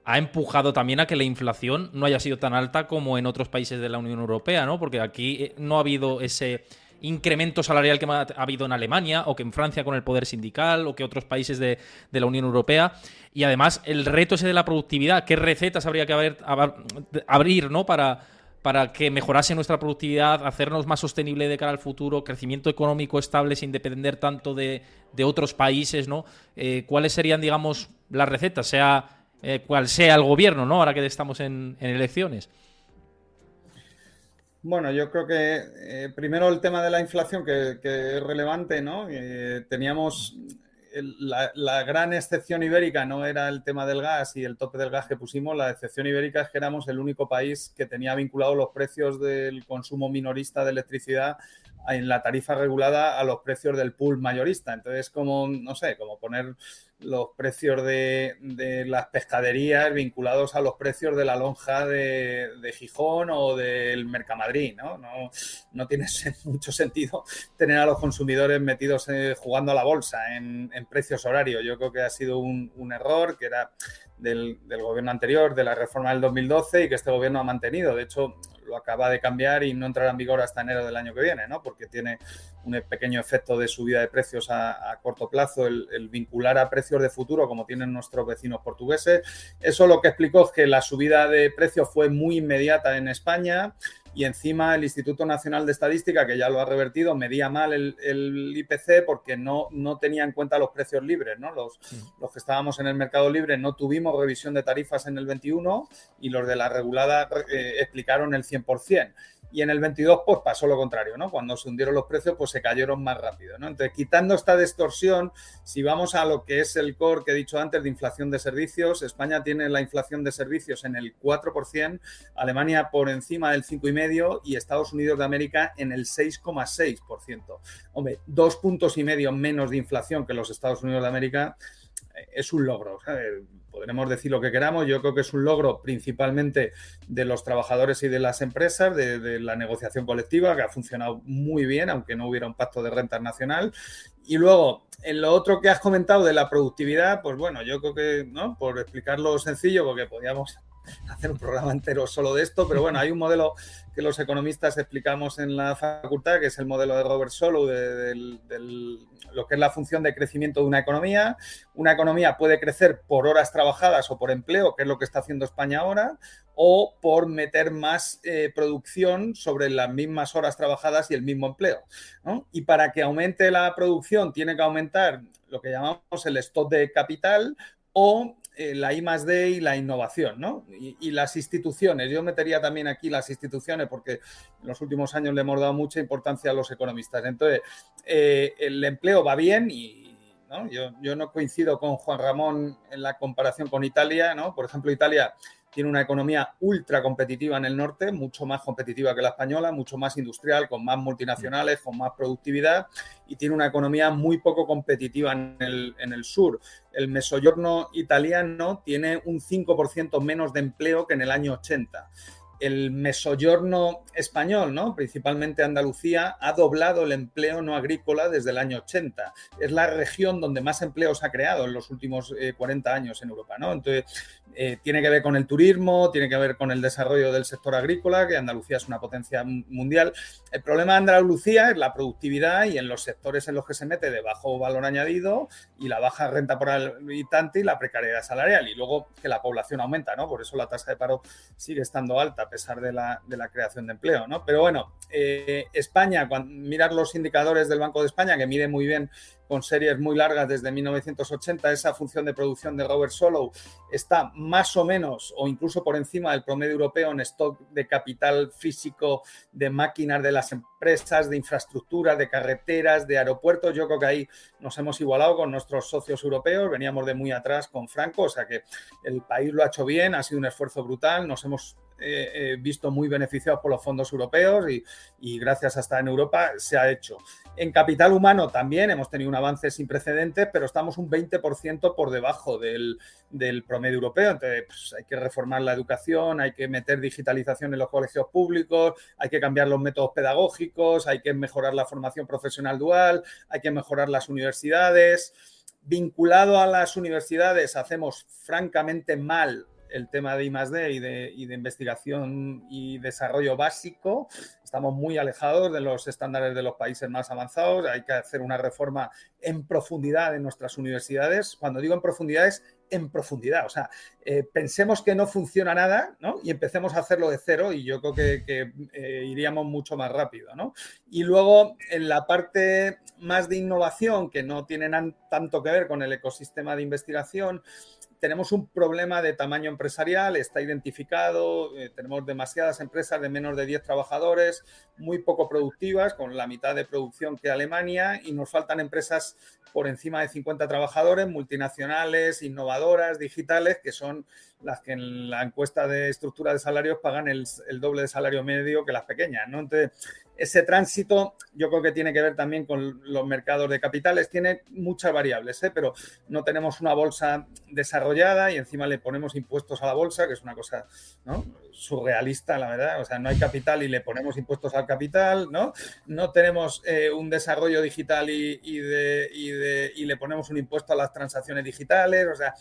ha empujado también a que la inflación no haya sido tan alta como en otros países de la Unión Europea, ¿no? Porque aquí eh, no ha habido ese incremento salarial que ha habido en Alemania o que en Francia con el poder sindical o que otros países de, la Unión Europea. Y además el reto ese de la productividad, qué recetas habría que abrir ¿no? para, para que mejorase nuestra productividad, hacernos más sostenible de cara al futuro, crecimiento económico estable sin depender tanto de, otros países, ¿no? Eh, ¿Cuáles serían, digamos, las recetas, sea eh, cual sea el gobierno, ¿no? Ahora que estamos en, elecciones. Bueno, yo creo que eh, primero el tema de la inflación, que, es relevante, ¿no? teníamos la, gran excepción ibérica no era el tema del gas y el tope del gas que pusimos, la excepción ibérica es que éramos el único país que tenía vinculados los precios del consumo minorista de electricidad en la tarifa regulada a los precios del pool mayorista. Entonces, como, no sé, como poner los precios de, las pescaderías vinculados a los precios de la lonja de, Gijón o del Mercamadrid, ¿no? No, no tiene mucho sentido tener a los consumidores metidos eh, jugando a la bolsa en, precios horarios. Yo creo que ha sido un, error que era del, gobierno anterior, de la reforma del 2012 y que este gobierno ha mantenido. De hecho, lo acaba de cambiar y no entrará en vigor hasta enero del año que viene, ¿no? Porque tiene un pequeño efecto de subida de precios a, corto plazo, el, vincular a precios de futuro, como tienen nuestros vecinos portugueses. Eso lo que explicó es que la subida de precios fue muy inmediata en España y encima el Instituto Nacional de Estadística, que ya lo ha revertido, medía mal el, IPC porque no, no tenía en cuenta los precios libres. ¿no? Los, los que estábamos en el mercado libre no tuvimos revisión de tarifas en el 21 y los de la regulada eh, explicaron el 100% y en el 22 pues pasó lo contrario, ¿no? Cuando se hundieron los precios pues se cayeron más rápido, ¿no? Entonces, quitando esta distorsión, si vamos a lo que es el core que he dicho antes de inflación de servicios, España tiene la inflación de servicios en el 4%, Alemania por encima del 5,5% y Estados Unidos de América en el 6,6%. Hombre, dos puntos y medio menos de inflación que los Estados Unidos de América eh, es un logro. Podremos decir lo que queramos, yo creo que es un logro principalmente de los trabajadores y de las empresas, de, la negociación colectiva, que ha funcionado muy bien, aunque no hubiera un pacto de renta nacional. Y luego, en lo otro que has comentado de la productividad, pues bueno, yo creo que, ¿no? Por explicarlo sencillo, porque podíamos hacer un programa entero solo de esto, pero bueno, hay un modelo que los economistas explicamos en la facultad, que es el modelo de Robert Solow, de, lo que es la función de crecimiento de una economía. Una economía puede crecer por horas trabajadas o por empleo, que es lo que está haciendo España ahora, o por meter más eh, producción sobre las mismas horas trabajadas y el mismo empleo. Y para que aumente la producción tiene que aumentar lo que llamamos el stock de capital o eh, la I más D y la innovación, ¿no? Y, las instituciones. Yo metería también aquí las instituciones porque en los últimos años le hemos dado mucha importancia a los economistas. Entonces, eh, el empleo va bien y Yo, yo, no coincido con Juan Ramón en la comparación con Italia, ¿no? Por ejemplo, Italia tiene una economía ultra competitiva en el norte, mucho más competitiva que la española, mucho más industrial, con más multinacionales, con más productividad y tiene una economía muy poco competitiva en el, en el sur. El mesoyorno italiano tiene un 5% menos de empleo que en el año 80 el mesoyorno español, ¿no? principalmente Andalucía, ha doblado el empleo no agrícola desde el año 80. Es la región donde más empleos ha creado en los últimos 40 eh, años en Europa. ¿no? Entonces, eh, tiene que ver con el turismo, tiene que ver con el desarrollo del sector agrícola, que Andalucía es una potencia mundial. El problema de Andalucía es la productividad y en los sectores en los que se mete de bajo valor añadido y la baja renta por habitante y la precariedad salarial. Y luego que la población aumenta, ¿no? Por eso la tasa de paro sigue estando alta a pesar de la, creación de empleo, ¿no? Pero bueno, eh, España, mirar los indicadores del Banco de España, que mide muy bien con series muy largas desde 1980, esa función de producción de Robert Solow está más o menos o incluso por encima del promedio europeo en stock de capital físico, de máquinas de las empresas, de infraestructura, de carreteras, de aeropuertos. Yo creo que ahí nos hemos igualado con nuestros socios europeos, veníamos de muy atrás con Franco, o sea que el país lo ha hecho bien, ha sido un esfuerzo brutal, nos hemos eh, eh, visto muy beneficiados por los fondos europeos y, gracias a estar en Europa se ha hecho. En capital humano también hemos tenido un avance sin precedentes, pero estamos un 20% por debajo del, promedio europeo. Entonces, pues, hay que reformar la educación, hay que meter digitalización en los colegios públicos, hay que cambiar los métodos pedagógicos, hay que mejorar la formación profesional dual, hay que mejorar las universidades. Vinculado a las universidades, hacemos francamente mal el tema de I+.D. Y de, y de investigación y desarrollo básico. Estamos muy alejados de los estándares de los países más avanzados. Hay que hacer una reforma en profundidad en nuestras universidades. Cuando digo en profundidad es en profundidad. O sea, eh, pensemos que no funciona nada ¿no? y empecemos a hacerlo de cero y yo creo que, eh, iríamos mucho más rápido. ¿no? Y luego en la parte más de innovación, que no tiene tanto que ver con el ecosistema de investigación, tenemos un problema de tamaño empresarial, está identificado, eh, tenemos demasiadas empresas de menos de 10 trabajadores, muy poco productivas, con la mitad de producción que Alemania, y nos faltan empresas por encima de 50 trabajadores, multinacionales, innovadoras, digitales, que son las que en la encuesta de estructura de salarios pagan el, doble de salario medio que las pequeñas. ¿no? Entonces, ese tránsito yo creo que tiene que ver también con los mercados de capitales. Tiene muchas variables, ¿eh? pero no tenemos una bolsa desarrollada y encima le ponemos impuestos a la bolsa, que es una cosa surrealista, la verdad. O sea, no hay capital y le ponemos impuestos al capital, ¿no? No tenemos eh, un desarrollo digital y, y, de, y le ponemos un impuesto a las transacciones digitales. O sea,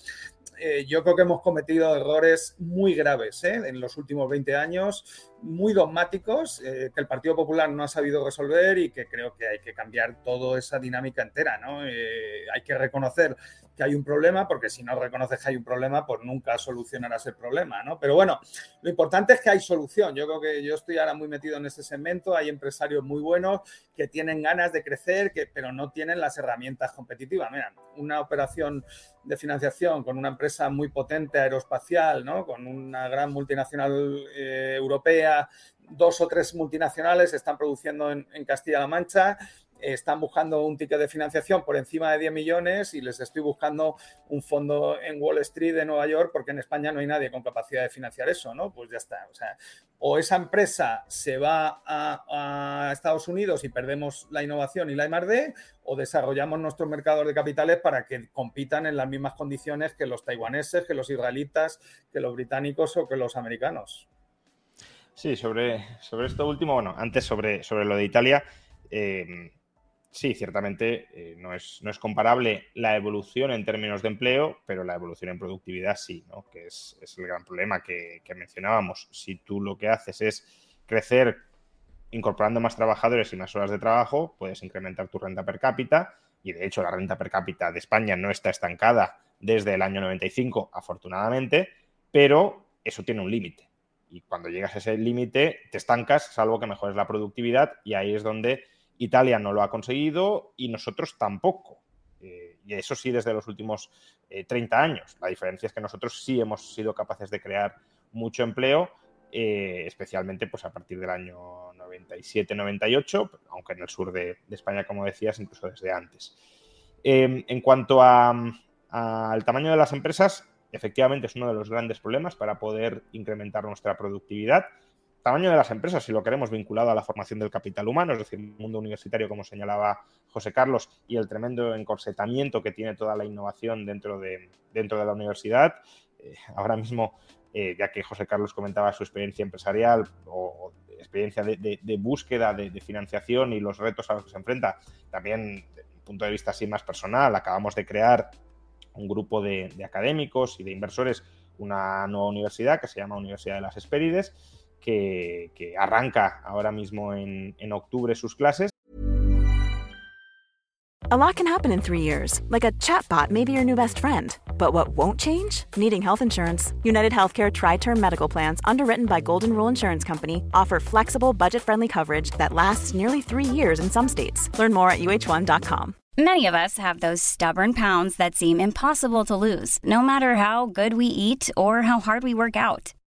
eh, yo creo que hemos cometido errores muy graves ¿eh? en los últimos 20 años, muy dogmáticos, eh, que el Partido Popular no ha sabido resolver y que creo que hay que cambiar toda esa dinámica entera. ¿no? hay que reconocer que hay un problema, porque si no reconoces que hay un problema, pues nunca solucionarás el problema, ¿no? Pero bueno, lo importante es que hay solución. Yo creo que yo estoy ahora muy metido en ese segmento, hay empresarios muy buenos que tienen ganas de crecer, que, pero no tienen las herramientas competitivas. Mira, una operación de financiación con una empresa muy potente aeroespacial, ¿no? Con una gran multinacional eh, europea, dos o tres multinacionales están produciendo en Castilla-La Mancha están buscando un ticket de financiación por encima de 10 millones y les estoy buscando un fondo en Wall Street de Nueva York porque en España no hay nadie con capacidad de financiar eso, ¿no? Pues ya está. O sea, o esa empresa se va a, Estados Unidos y perdemos la innovación y la I+.D. o desarrollamos nuestros mercados de capitales para que compitan en las mismas condiciones que los taiwaneses, que los israelitas, que los británicos o que los americanos. Sí, sobre, sobre esto último, bueno, antes sobre, sobre lo de Italia, eh, sí, ciertamente eh, no, es, no, es, comparable la evolución en términos de empleo, pero la evolución en productividad sí, ¿no? que es, el gran problema que, mencionábamos. Si tú lo que haces es crecer incorporando más trabajadores y más horas de trabajo, puedes incrementar tu renta per cápita y de hecho la renta per cápita de España no está estancada desde el año 95, afortunadamente, pero eso tiene un límite. Y cuando llegas a ese límite, te estancas, salvo que mejores la productividad, y ahí es donde Italia no lo ha conseguido y nosotros tampoco. Eh, y eso sí desde los últimos 30 eh, años. La diferencia es que nosotros sí hemos sido capaces de crear mucho empleo, eh, especialmente pues, a partir del año 97-98, aunque en el sur de, España, como decías, incluso desde antes. Em, en cuanto al tamaño de las empresas, efectivamente es uno de los grandes problemas para poder incrementar nuestra productividad tamaño de las empresas, si lo queremos vinculado a la formación del capital humano, es decir, el mundo universitario, como señalaba José Carlos, y el tremendo encorsetamiento que tiene toda la innovación dentro de, dentro de la universidad. Eh, ahora mismo, eh, ya que José Carlos comentaba su experiencia empresarial o, experiencia de, búsqueda de, financiación y los retos a los que se enfrenta, también desde un punto de vista así más personal, acabamos de crear un grupo de, académicos y de inversores una nueva universidad que se llama Universidad de las Espérides que, que arranca ahora mismo en, en octubre sus clases. A lot can happen in three years, like a chatbot may be your new best friend. But what won't change? Needing health insurance. United Healthcare Tri Term Medical Plans, underwritten by Golden Rule Insurance Company, offer flexible, budget friendly coverage that lasts nearly three years in some states. Learn more at uh1.com. Many of us have those stubborn pounds that seem impossible to lose, no matter how good we eat or how hard we work out.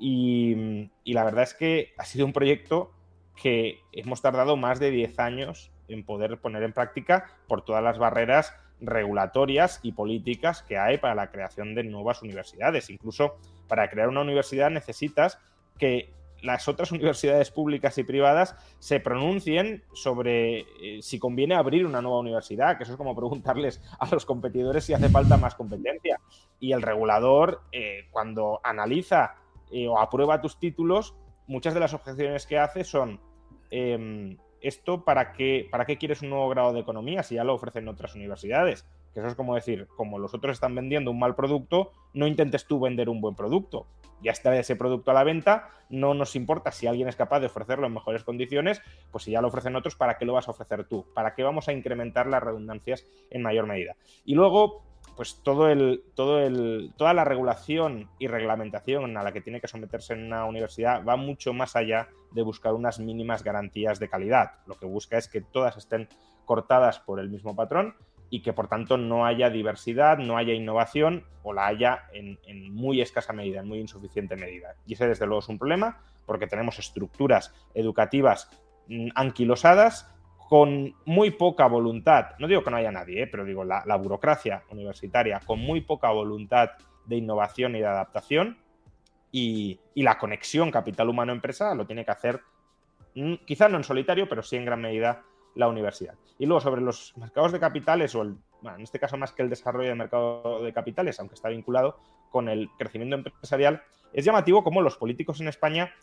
Y, la verdad es que ha sido un proyecto que hemos tardado más de 10 años en poder poner en práctica por todas las barreras regulatorias y políticas que hay para la creación de nuevas universidades. Incluso para crear una universidad necesitas que las otras universidades públicas y privadas se pronuncien sobre eh, si conviene abrir una nueva universidad, que eso es como preguntarles a los competidores si hace falta más competencia. Y el regulador, eh, cuando analiza o aprueba tus títulos, muchas de las objeciones que hace son, em, ¿esto para qué, para qué quieres un nuevo grado de economía si ya lo ofrecen otras universidades? Que eso es como decir, como los otros están vendiendo un mal producto, no intentes tú vender un buen producto. Ya está ese producto a la venta, no nos importa si alguien es capaz de ofrecerlo en mejores condiciones, pues si ya lo ofrecen otros, ¿para qué lo vas a ofrecer tú? ¿Para qué vamos a incrementar las redundancias en mayor medida? Y luego, pues todo el, todo el, toda la regulación y reglamentación a la que tiene que someterse en una universidad va mucho más allá de buscar unas mínimas garantías de calidad. Lo que busca es que todas estén cortadas por el mismo patrón y que por tanto no haya diversidad, no haya innovación o la haya en, muy escasa medida, en muy insuficiente medida. Y ese desde luego es un problema porque tenemos estructuras educativas mm, anquilosadas con muy poca voluntad, no digo que no haya nadie, ¿eh? pero digo la, burocracia universitaria con muy poca voluntad de innovación y de adaptación y, la conexión capital humano-empresa lo tiene que hacer mm, quizá no en solitario, pero sí en gran medida la universidad. Y luego sobre los mercados de capitales, o el, en este caso más que el desarrollo del mercado de capitales, aunque está vinculado con el crecimiento empresarial, es llamativo cómo los políticos en España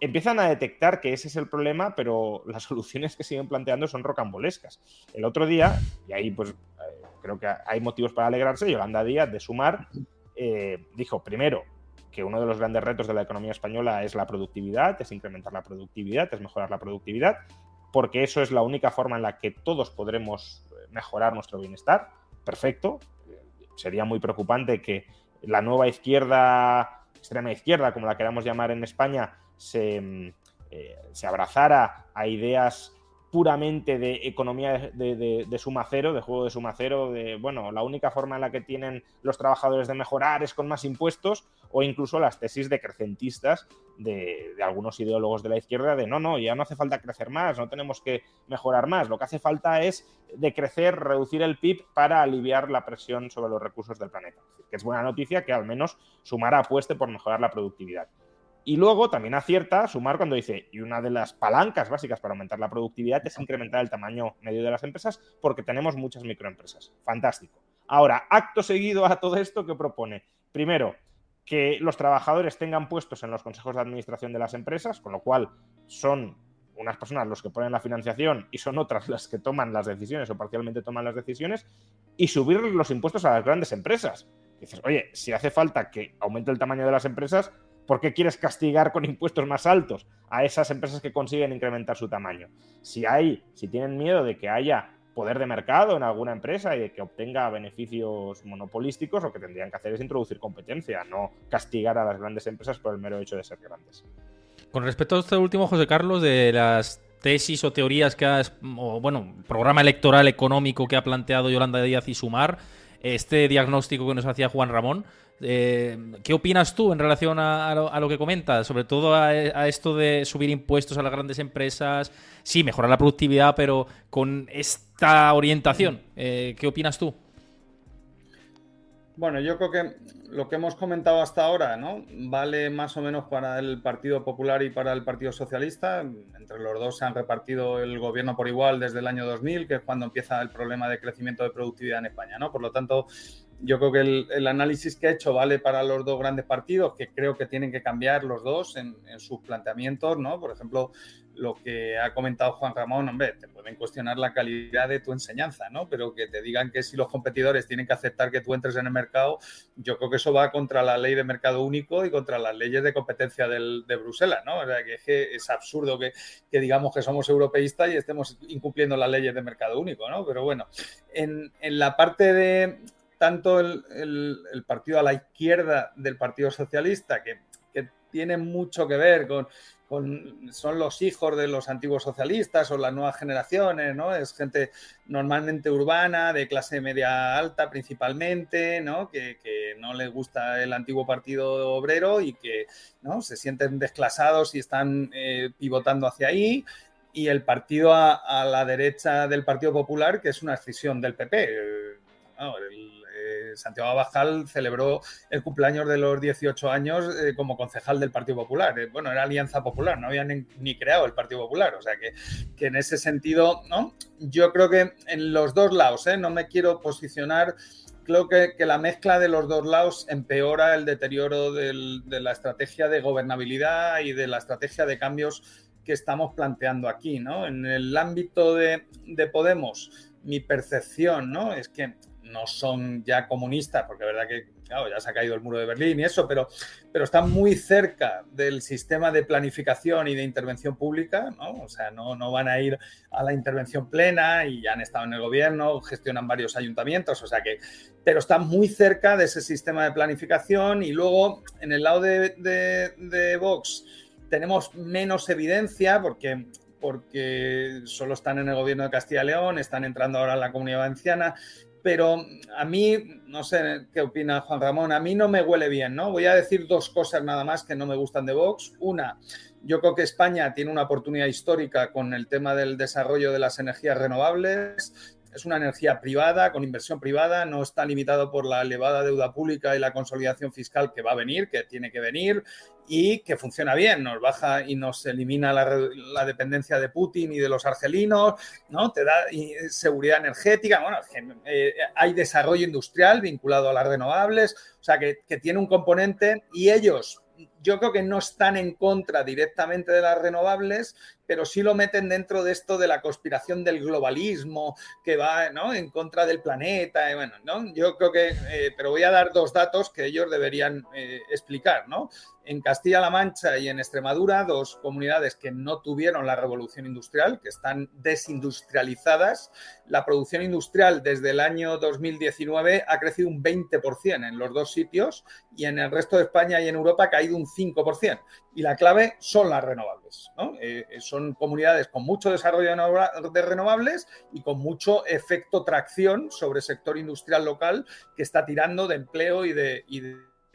empiezan a detectar que ese es el problema, pero las soluciones que siguen planteando son rocambolescas. El otro día, y ahí pues eh, creo que hay motivos para alegrarse, Yolanda Díaz de Sumar eh, dijo primero que uno de los grandes retos de la economía española es la productividad, es incrementar la productividad, es mejorar la productividad, porque eso es la única forma en la que todos podremos eh, mejorar nuestro bienestar. Perfecto. Sería muy preocupante que la nueva izquierda, extrema izquierda, como la queramos llamar en España, se, mm, eh, se abrazara a ideas puramente de economía de, suma cero, de juego de suma cero, de, bueno, la única forma en la que tienen los trabajadores de mejorar es con más impuestos, o incluso las tesis decrecentistas de, de algunos ideólogos de la izquierda de, no, no, ya no hace falta crecer más, no tenemos que mejorar más, lo que hace falta es decrecer, reducir el PIB para aliviar la presión sobre los recursos del planeta. Que es buena noticia que al menos Sumara apueste por mejorar la productividad. Y luego también acierta sumar cuando dice, y una de las palancas básicas para aumentar la productividad es incrementar el tamaño medio de las empresas porque tenemos muchas microempresas. Fantástico. Ahora, acto seguido a todo esto, ¿qué propone? Primero, que los trabajadores tengan puestos en los consejos de administración de las empresas, con lo cual son unas personas los que ponen la financiación y son otras las que toman las decisiones o parcialmente toman las decisiones, y subir los impuestos a las grandes empresas. Dices, oye, si hace falta que aumente el tamaño de las empresas, ¿Por qué quieres castigar con impuestos más altos a esas empresas que consiguen incrementar su tamaño? Si hay, si tienen miedo de que haya poder de mercado en alguna empresa y de que obtenga beneficios monopolísticos, lo que tendrían que hacer es introducir competencia, no castigar a las grandes empresas por el mero hecho de ser grandes. Con respecto a este último, José Carlos, de las tesis o teorías que ha, o bueno, programa electoral económico que ha planteado Yolanda Díaz y Sumar, este diagnóstico que nos hacía Juan Ramón, eh, ¿Qué opinas tú en relación a, lo, que comentas? Sobre todo a, esto de subir impuestos a las grandes empresas. Sí, mejorar la productividad, pero con esta orientación. Eh, ¿Qué opinas tú? Bueno, yo creo que lo que hemos comentado hasta ahora, ¿no? Vale más o menos para el Partido Popular y para el Partido Socialista. Entre los dos se han repartido el gobierno por igual desde el año 2000, que es cuando empieza el problema de crecimiento de productividad en España, ¿no? Por lo tanto, yo creo que el, análisis que ha hecho vale para los dos grandes partidos, que creo que tienen que cambiar los dos en, sus planteamientos, ¿no? Por ejemplo, lo que ha comentado Juan Ramón, hombre, te pueden cuestionar la calidad de tu enseñanza, ¿no? Pero que te digan que si los competidores tienen que aceptar que tú entres en el mercado, yo creo que eso va contra la ley de mercado único y contra las leyes de competencia de Bruselas, ¿no? O sea, que es, absurdo que, digamos que somos europeístas y estemos incumpliendo las leyes de mercado único, ¿no? Pero bueno, en la parte de tanto el, partido a la izquierda del Partido Socialista, que, tiene mucho que ver con, son los hijos de los antiguos socialistas o las nuevas generaciones, ¿no? Es gente normalmente urbana, de clase media alta principalmente, ¿no? Que, no les gusta el antiguo partido obrero y que ¿no? se sienten desclasados y están eh, pivotando hacia ahí. Y el partido a, la derecha del Partido Popular, que es una escisión del PP. Eh, el, Santiago Abascal celebró el cumpleaños de los 18 años eh, como concejal del Partido Popular. Eh, bueno, era Alianza Popular, no habían ni, creado el Partido Popular. O sea que, que, en ese sentido, ¿no? Yo creo que en los dos lados, ¿eh? no me quiero posicionar creo que, que, la mezcla de los dos lados empeora el deterioro de la estrategia de gobernabilidad y de la estrategia de cambios que estamos planteando aquí, ¿no? En el ámbito de, de Podemos, mi percepción, ¿no? Es que no son ya comunistas, porque es verdad que ya se ha caído el muro de Berlín y eso, pero, pero están muy cerca del sistema de planificación y de intervención pública, ¿no? O sea, no, no van a ir a la intervención plena y ya han estado en el gobierno, gestionan varios ayuntamientos, o sea que, pero están muy cerca de ese sistema de planificación y luego en el lado de Vox tenemos menos evidencia porque porque solo están en el gobierno de Castilla y León, están entrando ahora en la comunidad valenciana pero a mí, no sé qué opina Juan Ramón, a mí no me huele bien, ¿no? Voy a decir dos cosas nada más que no me gustan de Vox. Una, yo creo que España tiene una oportunidad histórica con el tema del desarrollo de las energías renovables. Es una energía privada, con inversión privada, no está limitado por la elevada deuda pública y la consolidación fiscal que va a venir, que tiene que venir y que funciona bien, nos baja y nos elimina la, dependencia de Putin y de los argelinos, ¿no? Te da seguridad energética, bueno, eh, hay desarrollo industrial vinculado a las renovables, o sea, que tiene un componente y ellos yo creo que no están en contra directamente de las renovables, pero sí lo meten dentro de esto de la conspiración del globalismo que va en contra del planeta. bueno, ¿no? Yo creo que, eh, pero voy a dar dos datos que ellos deberían eh, explicar. ¿no? En Castilla-La Mancha y en Extremadura, dos comunidades que no tuvieron la revolución industrial, que están desindustrializadas, la producción industrial desde el año 2019 ha crecido un 20% en los dos sitios y en el resto de España y en Europa ha caído un 5%. Y la clave son las renovables. Eh, son comunidades con mucho desarrollo de renovables y con mucho efecto tracción sobre el sector industrial local que está tirando de empleo y de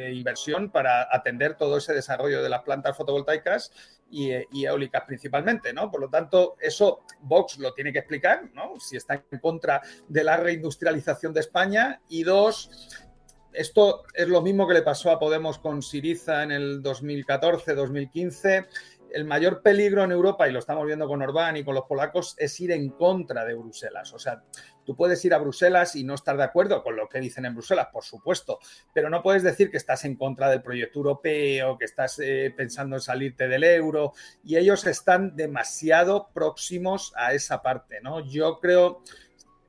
inversión para atender todo ese desarrollo de las plantas fotovoltaicas y, eólicas principalmente, ¿no? Por lo tanto, eso Vox lo tiene que explicar, ¿no? Si está en contra de la reindustrialización de España y dos, esto es lo mismo que le pasó a Podemos con Siriza en el 2014-2015 el mayor peligro en Europa, y lo estamos viendo con Orbán y con los polacos, es ir en contra de Bruselas. O sea, tú puedes ir a Bruselas y no estar de acuerdo con lo que dicen en Bruselas, por supuesto, pero no puedes decir que estás en contra del proyecto europeo, que estás eh, pensando en salirte del euro, y ellos están demasiado próximos a esa parte, ¿no? Yo creo...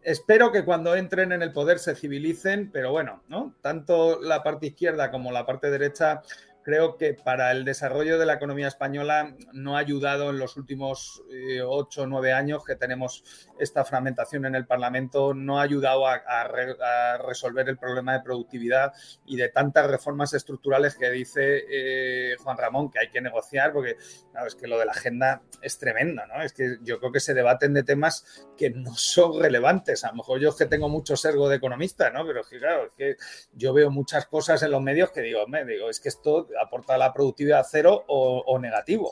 Espero que cuando entren en el poder se civilicen, pero bueno, ¿no? Tanto la parte izquierda como la parte derecha creo que para el desarrollo de la economía española no ha ayudado en los últimos eh, ocho o nueve años que tenemos esta fragmentación en el Parlamento, no ha ayudado a, resolver el problema de productividad y de tantas reformas estructurales que dice eh, Juan Ramón que hay que negociar, porque es que lo de la agenda es tremenda, ¿no? Es que yo creo que se debaten de temas que no son relevantes. A lo mejor yo es que tengo mucho sergo de economista, ¿no? Pero es claro, que yo veo muchas cosas en los medios que digo, me digo, es que esto aporta la productividad cero o, negativo.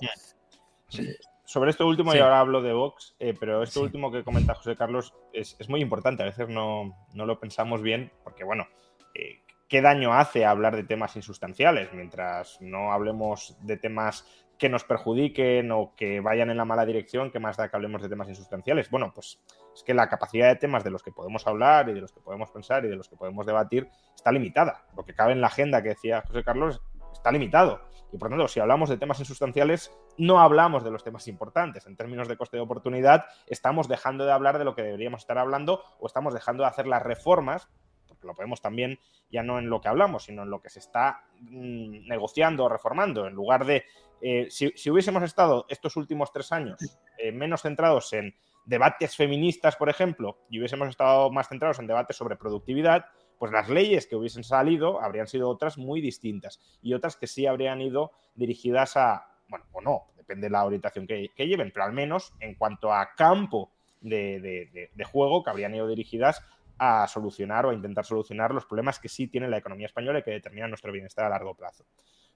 Sobre esto último, y ahora hablo de Vox, eh, pero esto último que comenta José Carlos es, muy importante. A veces no, lo pensamos bien, porque bueno, eh, ¿qué daño hace hablar de temas insustanciales? Mientras no hablemos de temas que nos perjudiquen o que vayan en la mala dirección, ¿qué más da que hablemos de temas insustanciales? Bueno, pues es que la capacidad de temas de los que podemos hablar y de los que podemos pensar y de los que podemos debatir está limitada. Lo que cabe en la agenda que decía José Carlos está limitado. Y por tanto, si hablamos de temas insustanciales, no hablamos de los temas importantes. En términos de coste de oportunidad, estamos dejando de hablar de lo que deberíamos estar hablando o estamos dejando de hacer las reformas, porque lo podemos también ya no en lo que hablamos, sino en lo que se está mm, negociando o reformando. En lugar de, eh, si, hubiésemos estado estos últimos tres años eh, menos centrados en debates feministas, por ejemplo, y hubiésemos estado más centrados en debates sobre productividad, pues las leyes que hubiesen salido habrían sido otras muy distintas y otras que sí habrían ido dirigidas a, bueno, o no, depende de la orientación que, lleven, pero al menos en cuanto a campo de, de juego que habrían ido dirigidas a solucionar o a intentar solucionar los problemas que sí tiene la economía española y que determinan nuestro bienestar a largo plazo.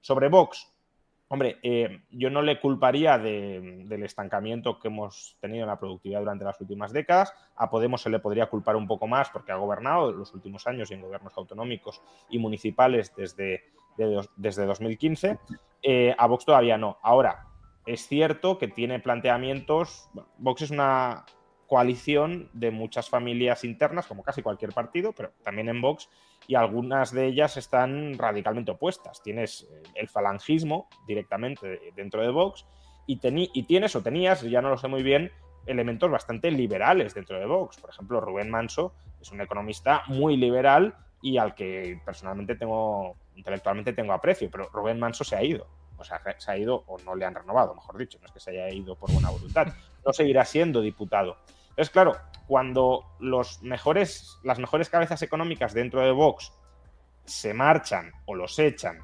Sobre Vox, Hombre, eh, yo no le culparía del estancamiento que hemos tenido en la productividad durante las últimas décadas. A Podemos se le podría culpar un poco más porque ha gobernado los últimos años en gobiernos autonómicos y municipales desde, desde 2015. Eh, a Vox todavía no. Ahora, es cierto que tiene planteamientos. Vox es una coalición de muchas familias internas, como casi cualquier partido, pero también en Vox, y algunas de ellas están radicalmente opuestas. Tienes eh, el falangismo directamente dentro de Vox y, y tienes o tenías, ya no lo sé muy bien, elementos bastante liberales dentro de Vox. Por ejemplo, Rubén Manso es un economista muy liberal y al que personalmente tengo, intelectualmente tengo aprecio, pero Rubén Manso se ha ido. O sea, se ha ido o no le han renovado, mejor dicho, no es que se haya ido por buena voluntad. No seguirá siendo diputado. Es claro, cuando los mejores, las mejores cabezas económicas dentro de Vox se marchan o los echan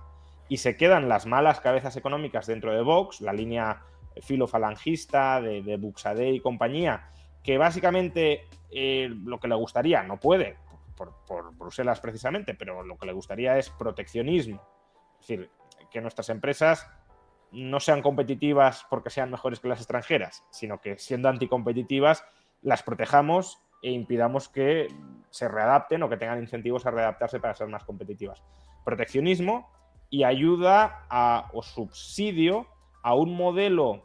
y se quedan las malas cabezas económicas dentro de Vox, la línea filofalangista de, de Buxade y compañía, que básicamente eh, lo que le gustaría, no puede, por, por, Bruselas precisamente, pero lo que le gustaría es proteccionismo. Es decir, que nuestras empresas no sean competitivas porque sean mejores que las extranjeras, sino que siendo anticompetitivas las protejamos e impidamos que se readapten o que tengan incentivos a readaptarse para ser más competitivas. Proteccionismo y ayuda a, o subsidio a un modelo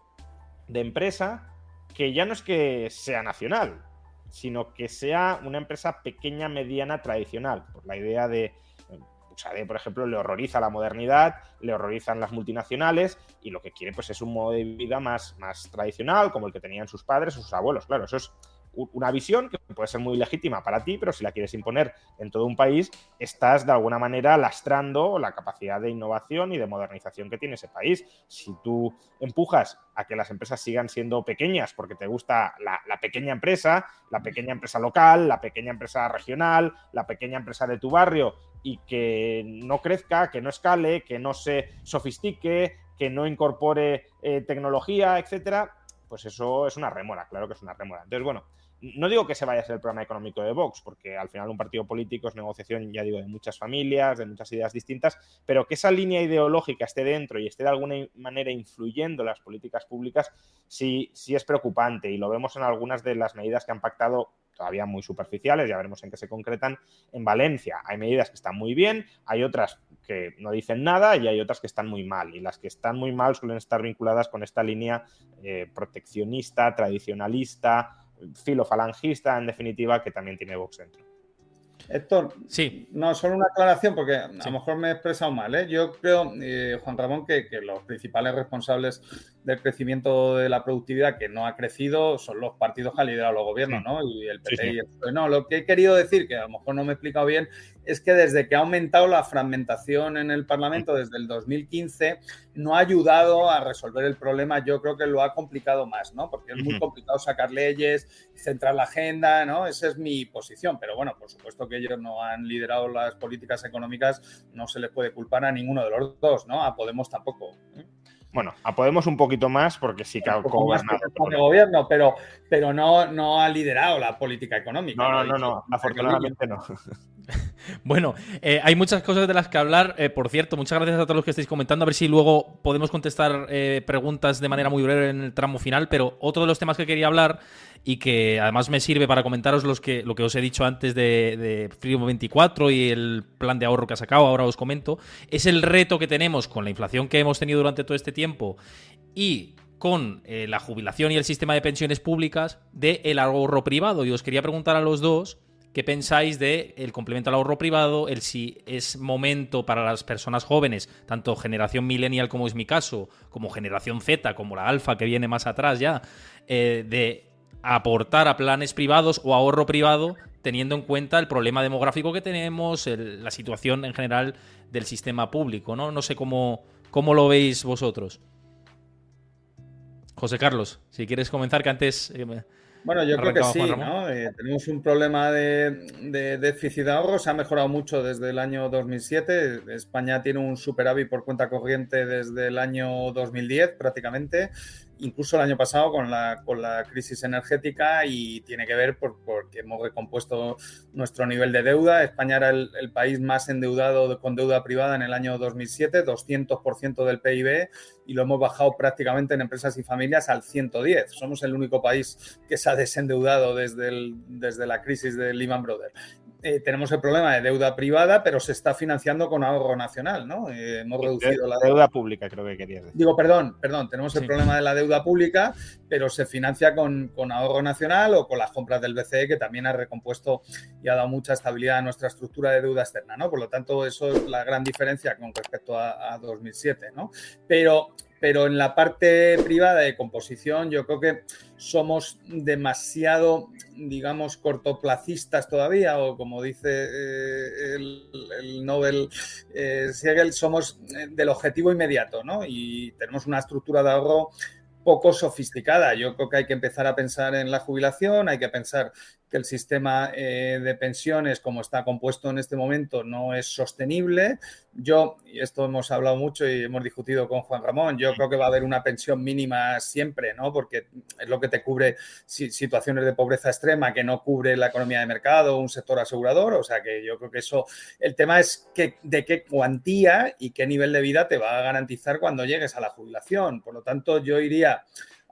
de empresa que ya no es que sea nacional, sino que sea una empresa pequeña, mediana, tradicional, por la idea de por ejemplo, le horroriza la modernidad, le horrorizan las multinacionales y lo que quiere pues, es un modo de vida más, más tradicional, como el que tenían sus padres o sus abuelos. Claro, eso es una visión que puede ser muy legítima para ti, pero si la quieres imponer en todo un país, estás de alguna manera lastrando la capacidad de innovación y de modernización que tiene ese país. Si tú empujas a que las empresas sigan siendo pequeñas porque te gusta la, pequeña empresa, la pequeña empresa local, la pequeña empresa regional, la pequeña empresa de tu barrio y que no crezca, que no escale, que no se sofistique, que no incorpore eh, tecnología, etcétera, pues eso es una rémora, claro que es una rémora. Entonces, bueno, no digo que se vaya a ser el programa económico de Vox, porque al final un partido político es negociación, ya digo, de muchas familias, de muchas ideas distintas, pero que esa línea ideológica esté dentro y esté de alguna manera influyendo las políticas públicas, sí, sí es preocupante y lo vemos en algunas de las medidas que han pactado todavía muy superficiales, ya veremos en qué se concretan. En Valencia hay medidas que están muy bien, hay otras que no dicen nada y hay otras que están muy mal. Y las que están muy mal suelen estar vinculadas con esta línea eh, proteccionista, tradicionalista, filofalangista, en definitiva, que también tiene Vox dentro. Héctor, sí. no, solo una aclaración, porque a lo mejor me he expresado mal. ¿eh? Yo creo, eh, Juan Ramón, que, los principales responsables del crecimiento de la productividad que no ha crecido son los partidos que han liderado los gobiernos, ¿no? Y el PP y el No, lo que he querido decir, que a lo mejor no me he explicado bien, es que desde que ha aumentado la fragmentación en el Parlamento desde el 2015, no ha ayudado a resolver el problema. Yo creo que lo ha complicado más, ¿no? Porque es muy complicado sacar leyes, centrar la agenda, ¿no? Esa es mi posición. Pero bueno, por supuesto que ellos no han liderado las políticas económicas, no se les puede culpar a ninguno de los dos, ¿no? A Podemos tampoco. ¿eh? Bueno, a Podemos un poquito más porque sí que ha gobernado. gobierno, pero, pero no, no ha liderado la política económica. No, no, no, no, afortunadamente no. bueno, eh, hay muchas cosas de las que hablar. Eh, por cierto, muchas gracias a todos los que estáis comentando. A ver si luego podemos contestar eh, preguntas de manera muy breve en el tramo final. Pero otro de los temas que quería hablar y que además me sirve para comentaros los que, lo que os he dicho antes de, de Freedom 24 y el plan de ahorro que ha sacado, ahora os comento, es el reto que tenemos con la inflación que hemos tenido durante todo este tiempo y con la jubilación y el sistema de pensiones públicas del el ahorro privado. Y os quería preguntar a los dos qué pensáis el complemento al ahorro privado, el si es momento para las personas jóvenes, tanto generación millennial como es mi caso, como generación Z, como la alfa que viene más atrás ya, eh, de aportar a planes privados o ahorro privado teniendo en cuenta el problema demográfico que tenemos, la situación en general del sistema público, ¿no? No sé cómo, cómo lo veis vosotros. José Carlos, si quieres comenzar, que antes... Eh, Bueno, yo creo que sí, ¿no? Eh, tenemos un problema de, déficit de ahorro, se ha mejorado mucho desde el año 2007. España tiene un superávit por cuenta corriente desde el año 2010 prácticamente incluso el año pasado con la, con la crisis energética y tiene que ver por, porque hemos recompuesto nuestro nivel de deuda. España era el, país más endeudado con deuda privada en el año 2007, 200% del PIB, y lo hemos bajado prácticamente en empresas y familias al 110. Somos el único país que se ha desendeudado desde, desde la crisis de Lehman Brothers. Eh, tenemos el problema de deuda privada, pero se está financiando con ahorro nacional, ¿no? Eh, hemos reducido la deuda pública, creo que querías decir. Digo, perdón, perdón, tenemos el problema de la deuda pública, pero se financia con, ahorro nacional o con las compras del BCE, que también ha recompuesto y ha dado mucha estabilidad a nuestra estructura de deuda externa, ¿no? Por lo tanto, eso es la gran diferencia con respecto a, a 2007, ¿no? Pero pero en la parte privada de composición yo creo que somos demasiado, digamos, cortoplacistas todavía, o como dice eh, el, Nobel eh, Siegel, somos eh, del objetivo inmediato, ¿no? Y tenemos una estructura de ahorro poco sofisticada. Yo creo que hay que empezar a pensar en la jubilación, hay que pensar que el sistema eh, de pensiones como está compuesto en este momento no es sostenible. Yo, y esto hemos hablado mucho y hemos discutido con Juan Ramón, yo creo que va a haber una pensión mínima siempre, ¿no? Porque es lo que te cubre situaciones de pobreza extrema que no cubre la economía de mercado, un sector asegurador. O sea que yo creo que eso, el tema es que, de qué cuantía y qué nivel de vida te va a garantizar cuando llegues a la jubilación. Por lo tanto, yo iría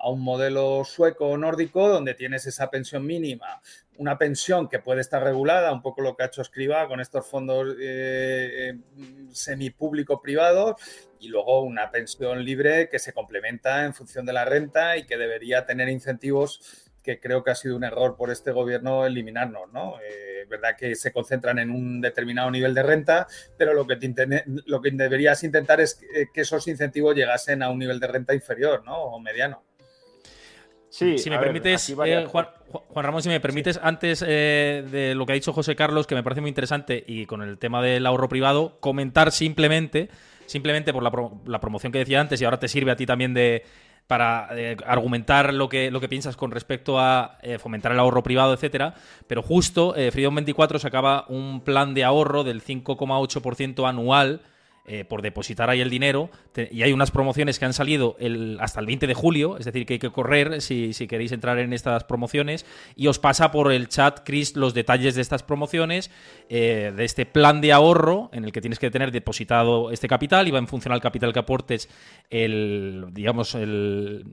a un modelo sueco o nórdico donde tienes esa pensión mínima, una pensión que puede estar regulada, un poco lo que ha hecho Escriba con estos fondos eh, eh, semipúblico-privados, y luego una pensión libre que se complementa en función de la renta y que debería tener incentivos que creo que ha sido un error por este gobierno eliminarnos, ¿no? Eh, verdad que se concentran en un determinado nivel de renta, pero lo que, lo que deberías intentar es que esos incentivos llegasen a un nivel de renta inferior, ¿no? O mediano. Sí, si me permites, eh, Juan, Ramón, si me permites, antes eh, de lo que ha dicho José Carlos, que me parece muy interesante, y con el tema del ahorro privado, comentar simplemente, simplemente por la, promoción que decía antes, y ahora te sirve a ti también de para eh, argumentar lo que, lo que piensas con respecto a fomentar el ahorro privado, etcétera. Pero justo Freedom 24 sacaba un plan de ahorro del 5,8% anual eh, por depositar ahí el dinero. y hay unas promociones que han salido hasta el 20 de julio, es decir, que hay que correr si, queréis entrar en estas promociones. Y os pasa por el chat, Chris, los detalles de estas promociones, eh, de este plan de ahorro en el que tienes que tener depositado este capital y va en función al capital que aportes el, digamos, el,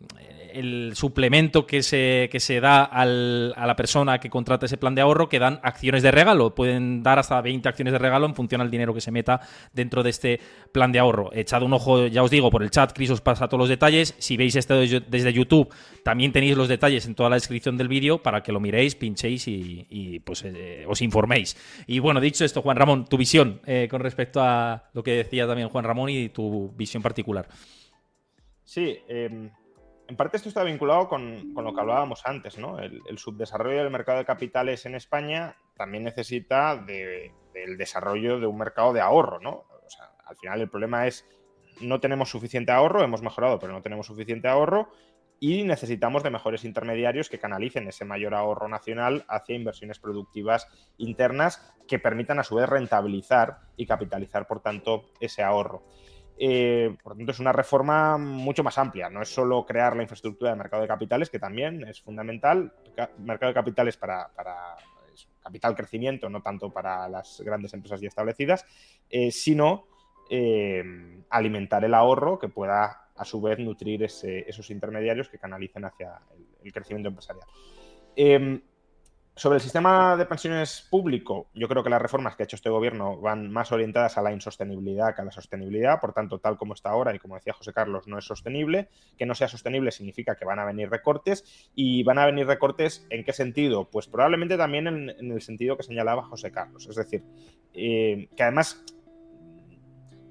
suplemento que se, que se da a la persona que contrata ese plan de ahorro, que dan acciones de regalo. Pueden dar hasta 20 acciones de regalo en función al dinero que se meta dentro de este plan de ahorro. Echad un ojo, ya os digo, por el chat, Chris os pasa todos los detalles. Si veis esto desde YouTube, también tenéis los detalles en toda la descripción del vídeo para que lo miréis, pinchéis y, pues eh, os informéis. Y bueno, dicho esto, Juan Ramón, tu visión eh, con respecto a lo que decía también Juan Ramón y tu visión particular. Sí, eh, en parte esto está vinculado con, lo que hablábamos antes, ¿no? El, subdesarrollo del mercado de capitales en España también necesita del desarrollo de un mercado de ahorro, ¿no? Al final el problema es no tenemos suficiente ahorro, hemos mejorado, pero no tenemos suficiente ahorro y necesitamos de mejores intermediarios que canalicen ese mayor ahorro nacional hacia inversiones productivas internas que permitan a su vez rentabilizar y capitalizar, por tanto, ese ahorro. Eh, por tanto, es una reforma mucho más amplia. No es solo crear la infraestructura de mercado de capitales, que también es fundamental. Mercado de capitales para, capital crecimiento, no tanto para las grandes empresas ya establecidas, eh, sino eh, alimentar el ahorro que pueda, a su vez, nutrir esos intermediarios que canalicen hacia el, crecimiento empresarial. Sobre el sistema de pensiones público, yo creo que las reformas que ha hecho este gobierno van más orientadas a la insostenibilidad que a la sostenibilidad. Por tanto, tal como está ahora y como decía José Carlos, no es sostenible. Que no sea sostenible significa que van a venir recortes. ¿Y van a venir recortes en qué sentido? Pues probablemente también en, el sentido que señalaba José Carlos. Es decir, eh, que además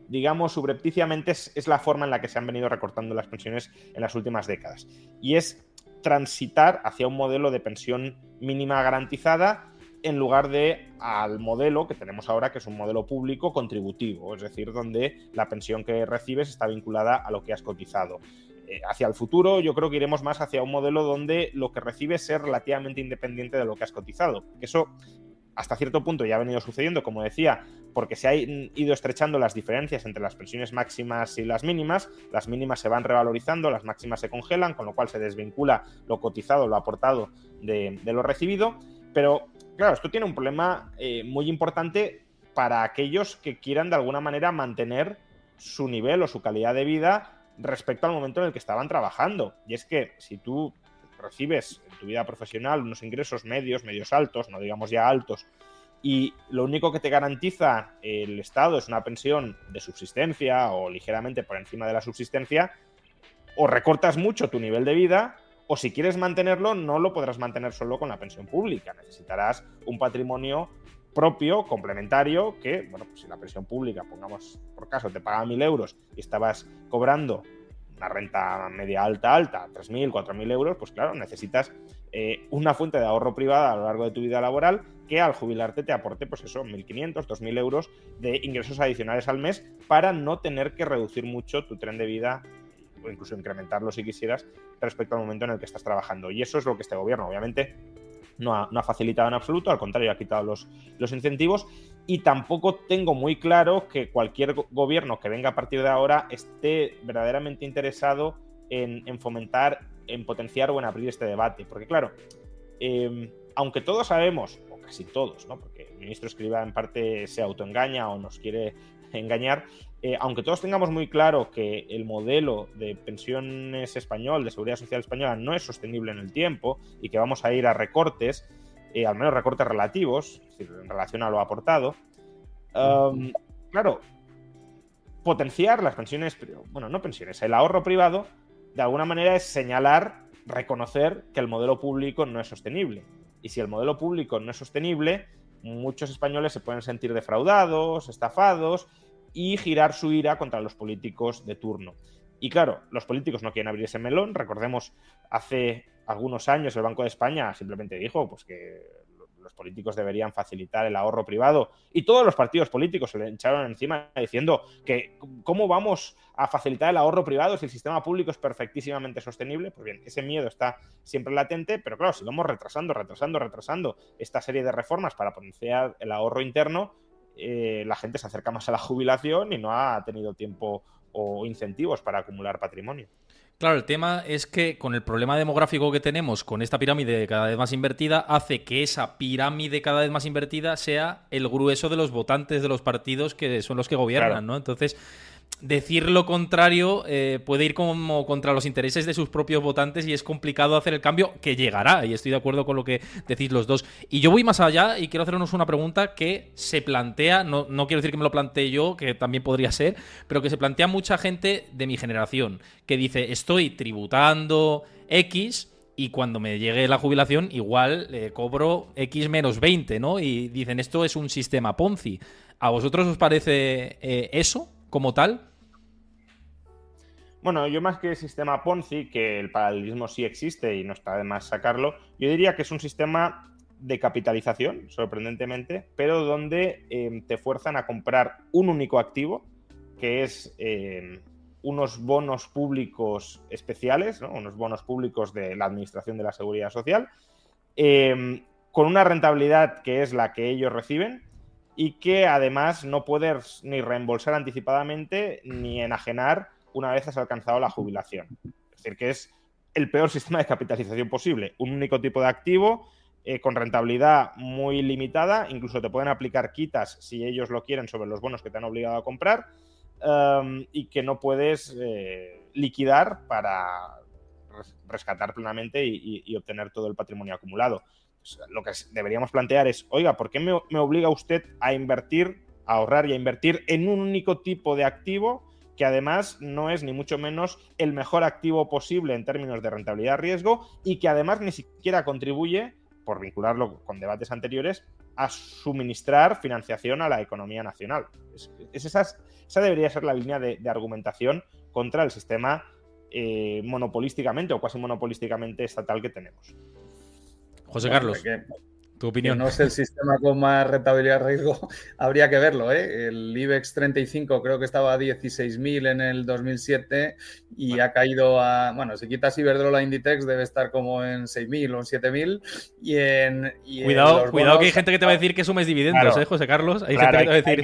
digamos, subrepticiamente es, la forma en la que se han venido recortando las pensiones en las últimas décadas. Y es transitar hacia un modelo de pensión mínima garantizada en lugar de al modelo que tenemos ahora, que es un modelo público contributivo, es decir, donde la pensión que recibes está vinculada a lo que has cotizado. eh, hacia el futuro yo creo que iremos más hacia un modelo donde lo que recibes es relativamente independiente de lo que has cotizado. Eso hasta cierto punto ya ha venido sucediendo, como decía, porque se han ido estrechando las diferencias entre las pensiones máximas y las mínimas. Las mínimas se van revalorizando, las máximas se congelan, con lo cual se desvincula lo cotizado, lo aportado de, lo recibido. Pero claro, esto tiene un problema eh, muy importante para aquellos que quieran de alguna manera mantener su nivel o su calidad de vida respecto al momento en el que estaban trabajando. Y es que si tú recibes tu vida profesional unos ingresos medios, medios altos, no digamos ya altos, y lo único que te garantiza el Estado es una pensión de subsistencia o ligeramente por encima de la subsistencia, o recortas mucho tu nivel de vida, o si quieres mantenerlo, no lo podrás mantener solo con la pensión pública. Necesitarás un patrimonio propio, complementario, que, bueno, pues si la pensión pública, pongamos por caso, te paga mil euros y estabas cobrando una renta media alta, alta, 3.000, 4.000 euros, pues claro, necesitas eh, una fuente de ahorro privada a lo largo de tu vida laboral que al jubilarte te aporte, pues eso, 1.500, 2.000 euros de ingresos adicionales al mes para no tener que reducir mucho tu tren de vida o incluso incrementarlo si quisieras respecto al momento en el que estás trabajando. Y eso es lo que este gobierno, obviamente, no ha, facilitado en absoluto, al contrario, ha quitado los, incentivos y tampoco tengo muy claro que cualquier gobierno que venga a partir de ahora esté verdaderamente interesado en, fomentar, en potenciar o en abrir este debate. Porque claro, em, aunque todos sabemos, o casi todos, ¿no? porque el ministro Escriba en parte se autoengaña o nos quiere engañar, eh, aunque todos tengamos muy claro que el modelo de pensiones español, de seguridad social española, no es sostenible en el tiempo y que vamos a ir a recortes, eh, al menos recortes relativos, es decir, en relación a lo aportado, um, claro, potenciar las pensiones, bueno, no pensiones, el ahorro privado, de alguna manera es señalar, reconocer que el modelo público no es sostenible. Y si el modelo público no es sostenible, muchos españoles se pueden sentir defraudados, estafados y girar su ira contra los políticos de turno. Y claro, los políticos no quieren abrir ese melón. Recordemos, hace algunos años el Banco de España simplemente dijo pues, que los políticos deberían facilitar el ahorro privado y todos los partidos políticos se le echaron encima diciendo que cómo vamos a facilitar el ahorro privado si el sistema público es perfectísimamente sostenible. Pues bien, ese miedo está siempre latente, pero claro, si vamos retrasando, retrasando, retrasando esta serie de reformas para potenciar el ahorro interno, eh, la gente se acerca más a la jubilación y no ha tenido tiempo o incentivos para acumular patrimonio. Claro, el tema es que con el problema demográfico que tenemos, con esta pirámide cada vez más invertida, hace que esa pirámide cada vez más invertida sea el grueso de los votantes de los partidos que son los que gobiernan, ¿no? Entonces, decir lo contrario eh, puede ir como contra los intereses de sus propios votantes y es complicado hacer el cambio que llegará. Y estoy de acuerdo con lo que decís los dos. Y yo voy más allá y quiero hacernos una pregunta que se plantea, no, no quiero decir que me lo plantee yo, que también podría ser, pero que se plantea mucha gente de mi generación, que dice, estoy tributando X y cuando me llegue la jubilación igual eh, cobro X menos 20, ¿no? Y dicen, esto es un sistema Ponzi. ¿A vosotros os parece eh, eso como tal? Bueno, yo más que sistema Ponzi, que el paralelismo sí existe y no está de más sacarlo, yo diría que es un sistema de capitalización, sorprendentemente, pero donde em, te fuerzan a comprar un único activo, que es em, unos bonos públicos especiales, unos bonos públicos de la Administración de la Seguridad Social, em, con una rentabilidad que es la que ellos reciben y que además no puedes ni reembolsar anticipadamente ni enajenar una vez has alcanzado la jubilación. Es decir, que es el peor sistema de capitalización posible. Un único tipo de activo eh, con rentabilidad muy limitada, incluso te pueden aplicar quitas si ellos lo quieren sobre los bonos que te han obligado a comprar um, y que no puedes eh, liquidar para rescatar plenamente y, obtener todo el patrimonio acumulado. Pues, lo que deberíamos plantear es, oiga, ¿por qué me, me obliga usted a invertir, a ahorrar y a invertir en un único tipo de activo? Que además no es ni mucho menos el mejor activo posible en términos de rentabilidad-riesgo y que además ni siquiera contribuye, por vincularlo con debates anteriores, a suministrar financiación a la economía nacional. esa, debería ser la línea de, argumentación contra el sistema eh, monopolísticamente o cuasi monopolísticamente estatal que tenemos. José Carlos. Tu opinión. no es el sistema con más rentabilidad riesgo, habría que verlo. ¿eh? El IBEX 35 creo que estaba a 16.000 en el 2007 y ha caído a, bueno, si quitas Iberdrola Inditex debe estar como en 6.000 o en 7.000. Y en, y cuidado, cuidado que hay gente que te va a decir que sumes dividendos, ¿eh, José Carlos? Hay gente que te va a decir...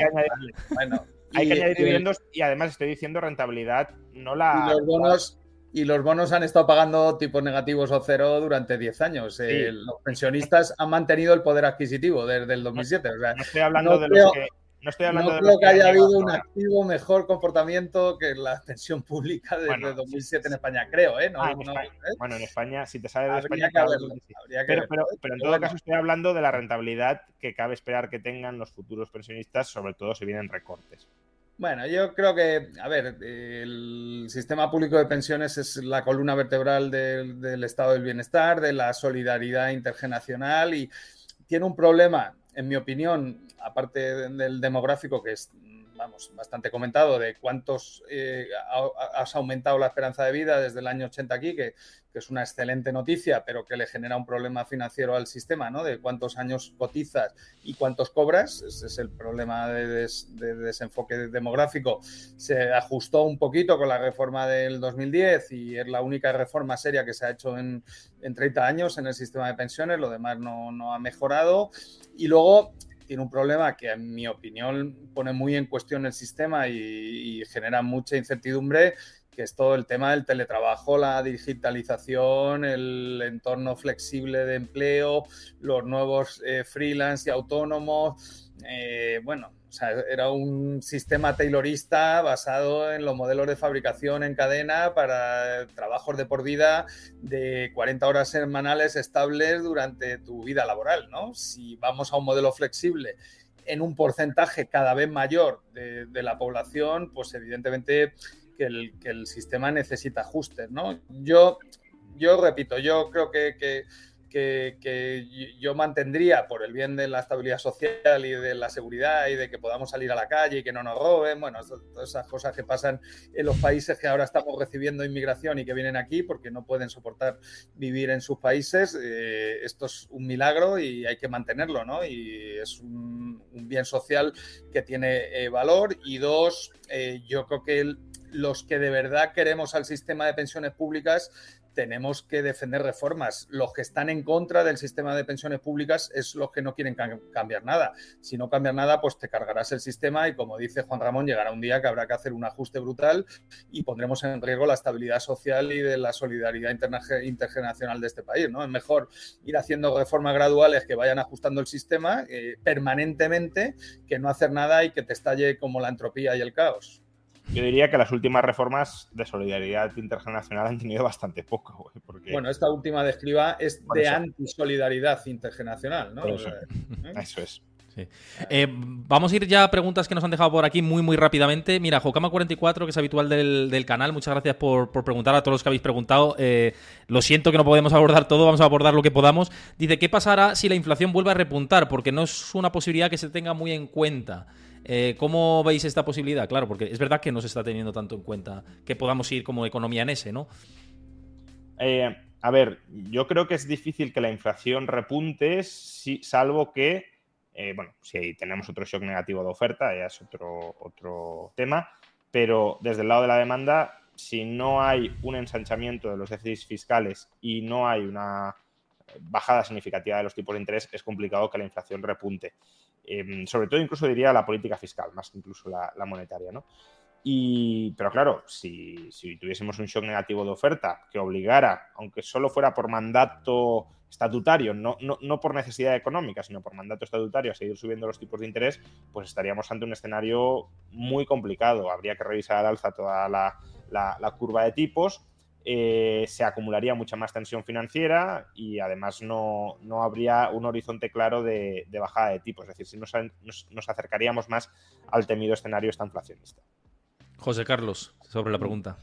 Hay que añadir, dividendos y además estoy diciendo rentabilidad, no la... los bonos y los bonos han estado pagando tipos negativos o cero durante 10 años. Eh, los pensionistas han mantenido el poder adquisitivo desde el 2007. no estoy hablando de los que. No estoy hablando no de creo que, haya habido un activo mejor comportamiento que la pensión pública desde 2007 en España, creo, ¿eh? Ah, ¿eh? Bueno, en España, si te sale de España, pero, pero, pero, en todo caso estoy hablando de la rentabilidad que cabe esperar que tengan los futuros pensionistas, sobre todo si vienen recortes. Bueno, yo creo que, a ver, el sistema público de pensiones es la columna vertebral del, estado del bienestar, de la solidaridad intergeneracional y tiene un problema, en mi opinión, aparte del demográfico, que es vamos, bastante comentado de cuántos eh, has aumentado la esperanza de vida desde el año 80 aquí, que, es una excelente noticia, pero que le genera un problema financiero al sistema, ¿no? De cuántos años cotizas y cuántos cobras. Ese es el problema de, desenfoque demográfico. Se ajustó un poquito con la reforma del 2010 y es la única reforma seria que se ha hecho en, 30 años en el sistema de pensiones. Lo demás no, no ha mejorado. Y luego tiene un problema que, en mi opinión, pone muy en cuestión el sistema y, genera mucha incertidumbre, que es todo el tema del teletrabajo, la digitalización, el entorno flexible de empleo, los nuevos eh, freelance y autónomos. Eh, bueno, era un sistema taylorista basado en los modelos de fabricación en cadena para trabajos de por vida de 40 horas semanales estables durante tu vida laboral, ¿no? Si vamos a un modelo flexible en un porcentaje cada vez mayor de, la población, pues evidentemente que el, sistema necesita ajustes, ¿no? Yo, yo repito, yo creo que, yo mantendría por el bien de la estabilidad social y de la seguridad y de que podamos salir a la calle y que no nos roben, bueno, todas esas cosas que pasan en los países que ahora estamos recibiendo inmigración y que vienen aquí porque no pueden soportar vivir en sus países, eh, esto es un milagro y hay que mantenerlo, ¿no? Y es un, bien social que tiene eh, valor y dos, eh, yo creo que los que de verdad queremos al sistema de pensiones públicas tenemos que defender reformas. Los que están en contra del sistema de pensiones públicas es los que no quieren cambiar nada. Si no cambias nada, pues te cargarás el sistema y como dice Juan Ramón, llegará un día que habrá que hacer un ajuste brutal y pondremos en riesgo la estabilidad social y de la solidaridad intergeneracional de este país. ¿no? Es mejor ir haciendo reformas graduales que vayan ajustando el sistema eh, permanentemente que no hacer nada y que te estalle como la entropía y el caos. Yo diría que las últimas reformas de solidaridad intergeneracional han tenido bastante poco. Porque... Bueno, esta última de Escriba es de antisolidaridad intergeneracional, ¿no? Eso. es. Eh, vamos a ir ya a preguntas que nos han dejado por aquí muy, muy rápidamente. Mira, Jokama44, que es habitual del, canal, muchas gracias por, preguntar a todos los que habéis preguntado. Eh, lo siento que no podemos abordar todo, vamos a abordar lo que podamos. Dice, ¿qué pasará si la inflación vuelve a repuntar? Porque no es una posibilidad que se tenga muy en cuenta. Eh, ¿Cómo veis esta posibilidad? Claro, porque es verdad que no se está teniendo tanto en cuenta que podamos ir como economía en ese, ¿no? Eh, a ver, yo creo que es difícil que la inflación repunte, salvo que, eh, bueno, si tenemos otro shock negativo de oferta, ya es otro, otro tema, pero desde el lado de la demanda, si no hay un ensanchamiento de los déficits fiscales y no hay una bajada significativa de los tipos de interés, es complicado que la inflación repunte. Em, sobre todo incluso diría la política fiscal, más que incluso la, monetaria, ¿no? Y, pero claro, si, tuviésemos un shock negativo de oferta que obligara, aunque solo fuera por mandato estatutario, no, no, por necesidad económica, sino por mandato estatutario a seguir subiendo los tipos de interés, pues estaríamos ante un escenario muy complicado. Habría que revisar al alza toda la curva de tipos eh, se acumularía mucha más tensión financiera y además no, habría un horizonte claro de, bajada de tipos. Es decir, si nos, acercaríamos más al temido escenario esta inflacionista. José Carlos, sobre la pregunta.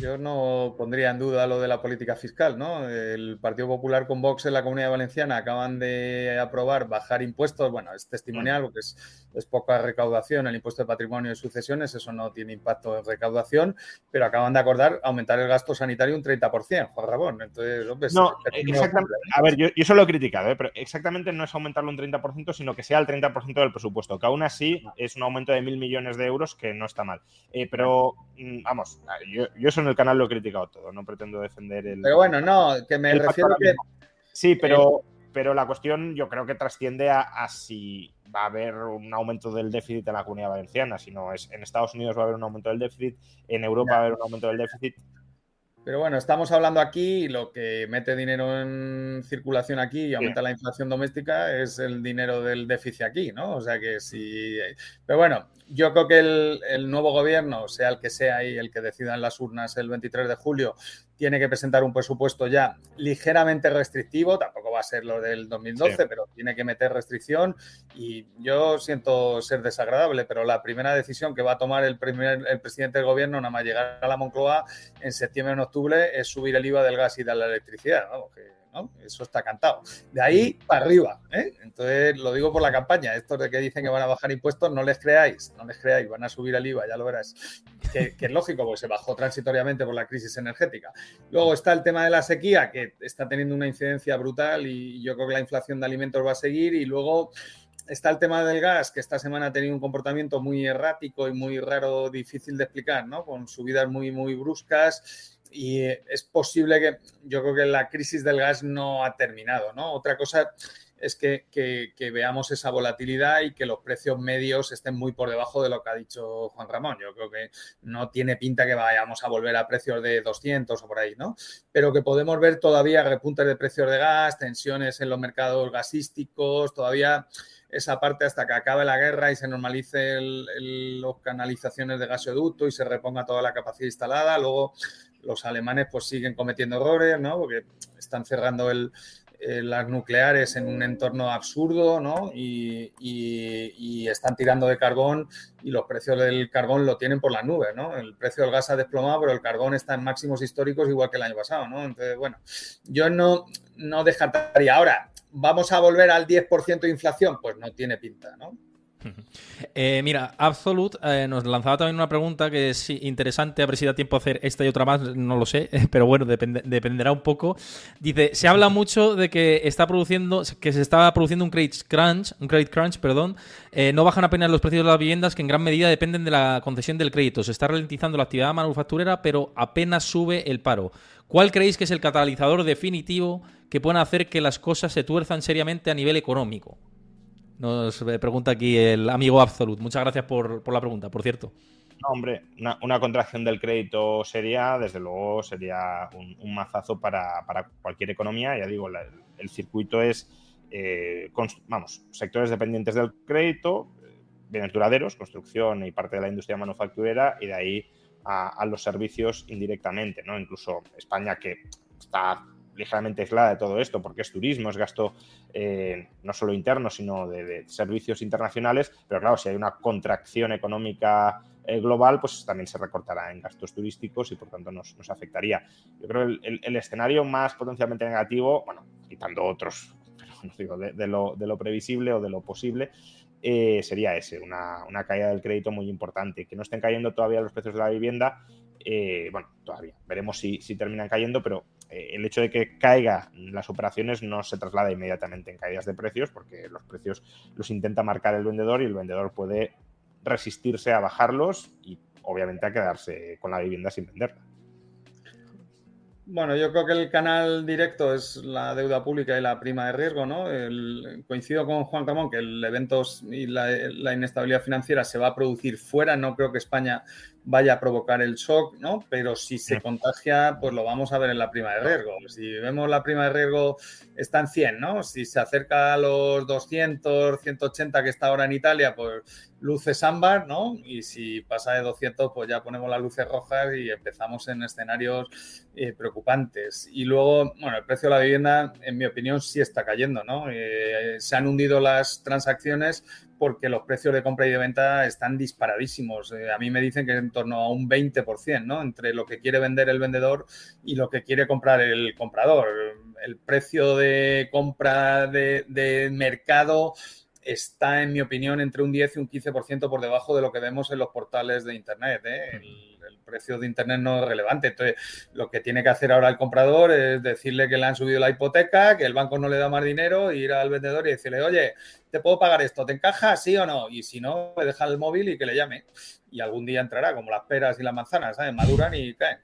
Yo no pondría en duda lo de la política fiscal, ¿no? El Partido Popular con Vox en la Comunidad Valenciana acaban de aprobar bajar impuestos, bueno, es testimonial porque es, es poca recaudación el impuesto de patrimonio y sucesiones, eso no tiene impacto en recaudación, pero acaban de acordar aumentar el gasto sanitario un 30%, Juan Ramón. Entonces, hombre, no, exactamente. A ver, yo, yo, eso lo he criticado, ¿eh? pero exactamente no es aumentarlo un 30%, sino que sea el 30% del presupuesto, que aún así es un aumento de mil millones de euros que no está mal. Eh, pero, mm, vamos, yo, yo eso en el canal lo he criticado todo, no pretendo defender el. Pero bueno, no, que me refiero a que. Sí, pero, pero la cuestión yo creo que trasciende a, a, si va a haber un aumento del déficit en la comunidad valenciana, sino es en Estados Unidos va a haber un aumento del déficit, en Europa va a haber un aumento del déficit. Pero bueno, estamos hablando aquí y lo que mete dinero en circulación aquí y aumenta la inflación doméstica es el dinero del déficit aquí, ¿no? O sea que si. Pero bueno, yo creo que el, el, nuevo gobierno, sea el que sea y el que decida en las urnas el 23 de julio, tiene que presentar un presupuesto ya ligeramente restrictivo, tampoco va a ser lo del 2012, sí. pero tiene que meter restricción y yo siento ser desagradable, pero la primera decisión que va a tomar el, primer, el presidente del gobierno, nada más llegar a la Moncloa en septiembre o en octubre, es subir el IVA del gas y de la electricidad, ¿no? Que, ¿no? Eso está cantado. De ahí para arriba. ¿eh? Entonces, lo digo por la campaña. Estos de que dicen que van a bajar impuestos, no les creáis, no les creáis, van a subir el IVA, ya lo verás. Que, que, es lógico, porque se bajó transitoriamente por la crisis energética. Luego está el tema de la sequía, que está teniendo una incidencia brutal y yo creo que la inflación de alimentos va a seguir. Y luego está el tema del gas, que esta semana ha tenido un comportamiento muy errático y muy raro, difícil de explicar, ¿no? Con subidas muy, muy bruscas y es posible que yo creo que la crisis del gas no ha terminado, ¿no? Otra cosa es que, veamos esa volatilidad y que los precios medios estén muy por debajo de lo que ha dicho Juan Ramón. Yo creo que no tiene pinta que vayamos a volver a precios de 200 o por ahí, ¿no? Pero que podemos ver todavía repuntes de precios de gas, tensiones en los mercados gasísticos, todavía esa parte hasta que acabe la guerra y se normalice las canalizaciones de gasoducto y se reponga toda la capacidad instalada. Luego los alemanes pues siguen cometiendo errores, ¿no? Porque están cerrando el, las nucleares en un entorno absurdo, ¿no? Y, están tirando de carbón y los precios del carbón lo tienen por las nubes, ¿no? El precio del gas ha desplomado, pero el carbón está en máximos históricos igual que el año pasado, ¿no? Entonces, bueno, yo no, no descartaría. Ahora, ¿vamos a volver al 10% de inflación? Pues no tiene pinta, ¿no? Eh, mira, Absolute eh, nos lanzaba también una pregunta que es interesante, a ver si da tiempo a hacer esta y otra más, no lo sé, pero bueno, depende, dependerá un poco. Dice, se habla mucho de que está produciendo, que se está produciendo un credit crunch, un credit crunch, perdón, eh, no bajan apenas los precios de las viviendas que en gran medida dependen de la concesión del crédito. Se está ralentizando la actividad manufacturera, pero apenas sube el paro. ¿Cuál creéis que es el catalizador definitivo que puede hacer que las cosas se tuerzan seriamente a nivel económico? Nos pregunta aquí el amigo Absolute. Muchas gracias por, por la pregunta, por cierto. No, hombre, una, contracción del crédito sería, desde luego, sería un, mazazo para, para, cualquier economía. Ya digo, el, circuito es, eh, vamos, sectores dependientes del crédito, bienes duraderos, construcción y parte de la industria manufacturera, y de ahí a los servicios indirectamente, ¿no? Incluso España, que está ligeramente aislada de todo esto, porque es turismo, es gasto eh, no solo interno, sino de, servicios internacionales, pero claro, si hay una contracción económica eh, global, pues también se recortará en gastos turísticos y por tanto nos, nos afectaría. Yo creo que el, el, escenario más potencialmente negativo, bueno, quitando otros, pero no digo, de, lo, de lo previsible o de lo posible, eh, sería ese, una, una, caída del crédito muy importante. Que no estén cayendo todavía los precios de la vivienda, bueno, todavía veremos si, si terminan cayendo, pero el hecho de que caiga las operaciones no se traslada inmediatamente en caídas de precios, porque los precios los intenta marcar el vendedor y el vendedor puede resistirse a bajarlos y obviamente a quedarse con la vivienda sin venderla. Bueno, yo creo que el canal directo es la deuda pública y la prima de riesgo, ¿no? Coincido con Juan Ramón que el evento y la, la, inestabilidad financiera se va a producir fuera. No creo que España vaya a provocar el shock, ¿no? Pero si se contagia, pues lo vamos a ver en la prima de riesgo. Si vemos la prima de riesgo está en 100, ¿no? Si se acerca a los 200, 180 que está ahora en Italia, pues luces ámbar, ¿no? Y si pasa de 200, pues ya ponemos las luces rojas y empezamos en escenarios eh, preocupantes. Y luego, bueno, el precio de la vivienda, en mi opinión, sí está cayendo, ¿no? Eh, se han hundido las transacciones, porque los precios de compra y de venta están disparadísimos. Eh, a mí me dicen que en torno a un 20%, ¿no? Entre lo que quiere vender el vendedor y lo que quiere comprar el comprador. El precio de compra de, mercado está, en mi opinión, entre un 10 y un 15% por debajo de lo que vemos en los portales de Internet. ¿eh? Precio de Internet no es relevante. Entonces, lo que tiene que hacer ahora el comprador es decirle que le han subido la hipoteca, que el banco no le da más dinero, ir al vendedor y decirle, oye, ¿te puedo pagar esto? ¿Te encaja? ¿Sí o no? Y si no, me deja el móvil y que le llame. Y algún día entrará, como las peras y las manzanas, ¿sabes? Maduran y caen.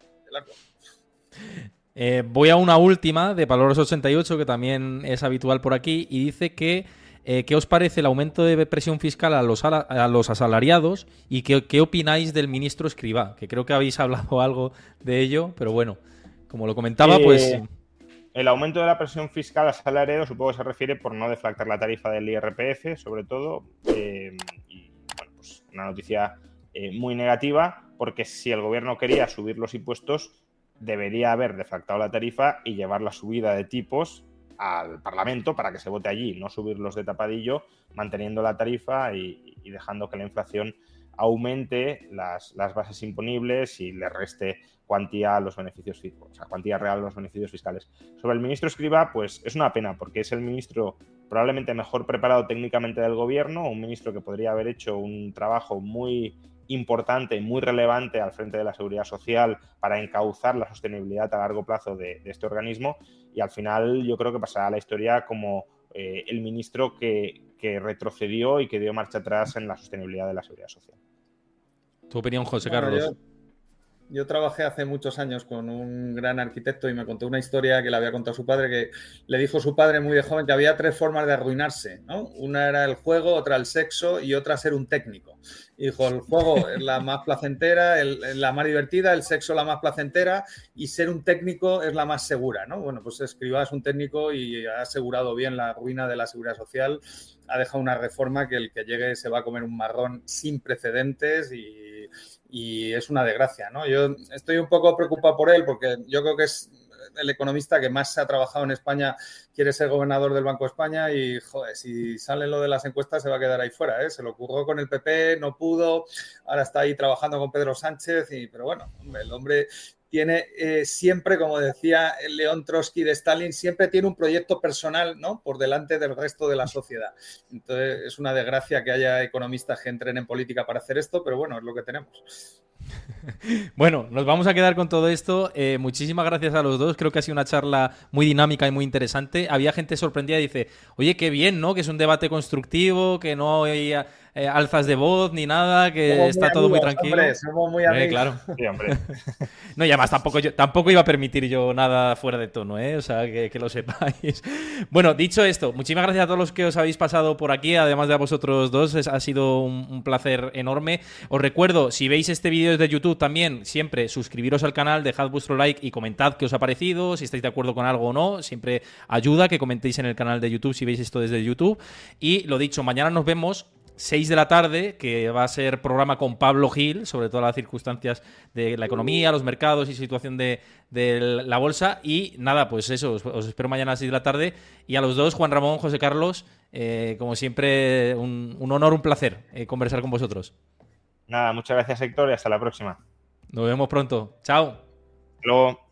Eh, voy a una última de Palores 88, que también es habitual por aquí, y dice que eh, ¿Qué os parece el aumento de presión fiscal a los, a los asalariados y qué, opináis del ministro Escribá? Que creo que habéis hablado algo de ello, pero bueno, como lo comentaba, pues... Eh, el aumento de la presión fiscal a asalariados supongo que se refiere por no deflactar la tarifa del IRPF, sobre todo, eh, y bueno, pues una noticia muy negativa, porque si el gobierno quería subir los impuestos, debería haber deflactado la tarifa y llevar la subida de tipos al Parlamento para que se vote allí, no subirlos de tapadillo, manteniendo la tarifa y, dejando que la inflación aumente las, bases imponibles y le reste cuantía a los beneficios o sea, cuantía real a los beneficios fiscales. Sobre el ministro Escriba, pues es una pena, porque es el ministro probablemente mejor preparado técnicamente del gobierno, un ministro que podría haber hecho un trabajo muy importante, muy relevante al frente de la seguridad social para encauzar la sostenibilidad a largo plazo de, este organismo y al final yo creo que pasará a la historia como eh, el ministro que, retrocedió y que dio marcha atrás en la sostenibilidad de la seguridad social. Tu opinión, José Carlos. Yo trabajé hace muchos años con un gran arquitecto y me contó una historia que le había contado su padre, que le dijo su padre muy de joven que había tres formas de arruinarse, ¿no? Una era el juego, otra el sexo y otra ser un técnico. Y el juego es la más placentera, la más divertida, el sexo la más placentera y ser un técnico es la más segura, ¿no? Bueno, pues Escribá es un técnico y ha asegurado bien la ruina de la seguridad social, ha dejado una reforma que el que llegue se va a comer un marrón sin precedentes y y es una desgracia, ¿no? Yo estoy un poco preocupado por él porque yo creo que es el economista que más se ha trabajado en España, quiere ser gobernador del Banco de España y, si sale lo de las encuestas se va a quedar ahí fuera, ¿eh? Se lo ocurrió con el PP, no pudo, ahora está ahí trabajando con Pedro Sánchez, y, pero bueno, el hombre tiene eh, siempre, como decía León Trotsky de Stalin, siempre tiene un proyecto personal ¿no? por delante del resto de la sociedad. Entonces es una desgracia que haya economistas que entren en política para hacer esto, pero bueno, es lo que tenemos. Bueno, nos vamos a quedar con todo esto. Eh, muchísimas gracias a los dos. Creo que ha sido una charla muy dinámica y muy interesante. Había gente sorprendida y dice, oye, qué bien, ¿no? Que es un debate constructivo, que no hay eh, alzas de voz ni nada, que está todo muy tranquilo. Hombre, somos muy amigos. claro. no, y además tampoco, yo, tampoco iba a permitir yo nada fuera de tono, ¿eh? O sea, que, lo sepáis. Bueno, dicho esto, muchísimas gracias a todos los que os habéis pasado por aquí, además de a vosotros dos. ha sido un, placer enorme. Os recuerdo, si veis este vídeo desde YouTube también, siempre suscribiros al canal, dejad vuestro like y comentad qué os ha parecido, si estáis de acuerdo con algo o no. Siempre ayuda que comentéis en el canal de YouTube si veis esto desde YouTube. Y lo dicho, mañana nos vemos 6 de la tarde, que va a ser programa con Pablo Gil, sobre todas las circunstancias de la economía, los mercados y situación de, la bolsa. Y nada, pues eso, os, espero mañana a las 6 de la tarde. Y a los dos, Juan Ramón, José Carlos, eh, como siempre, un, honor, un placer eh, conversar con vosotros. Nada, muchas gracias Héctor y hasta la próxima. Nos vemos pronto. Chao. luego.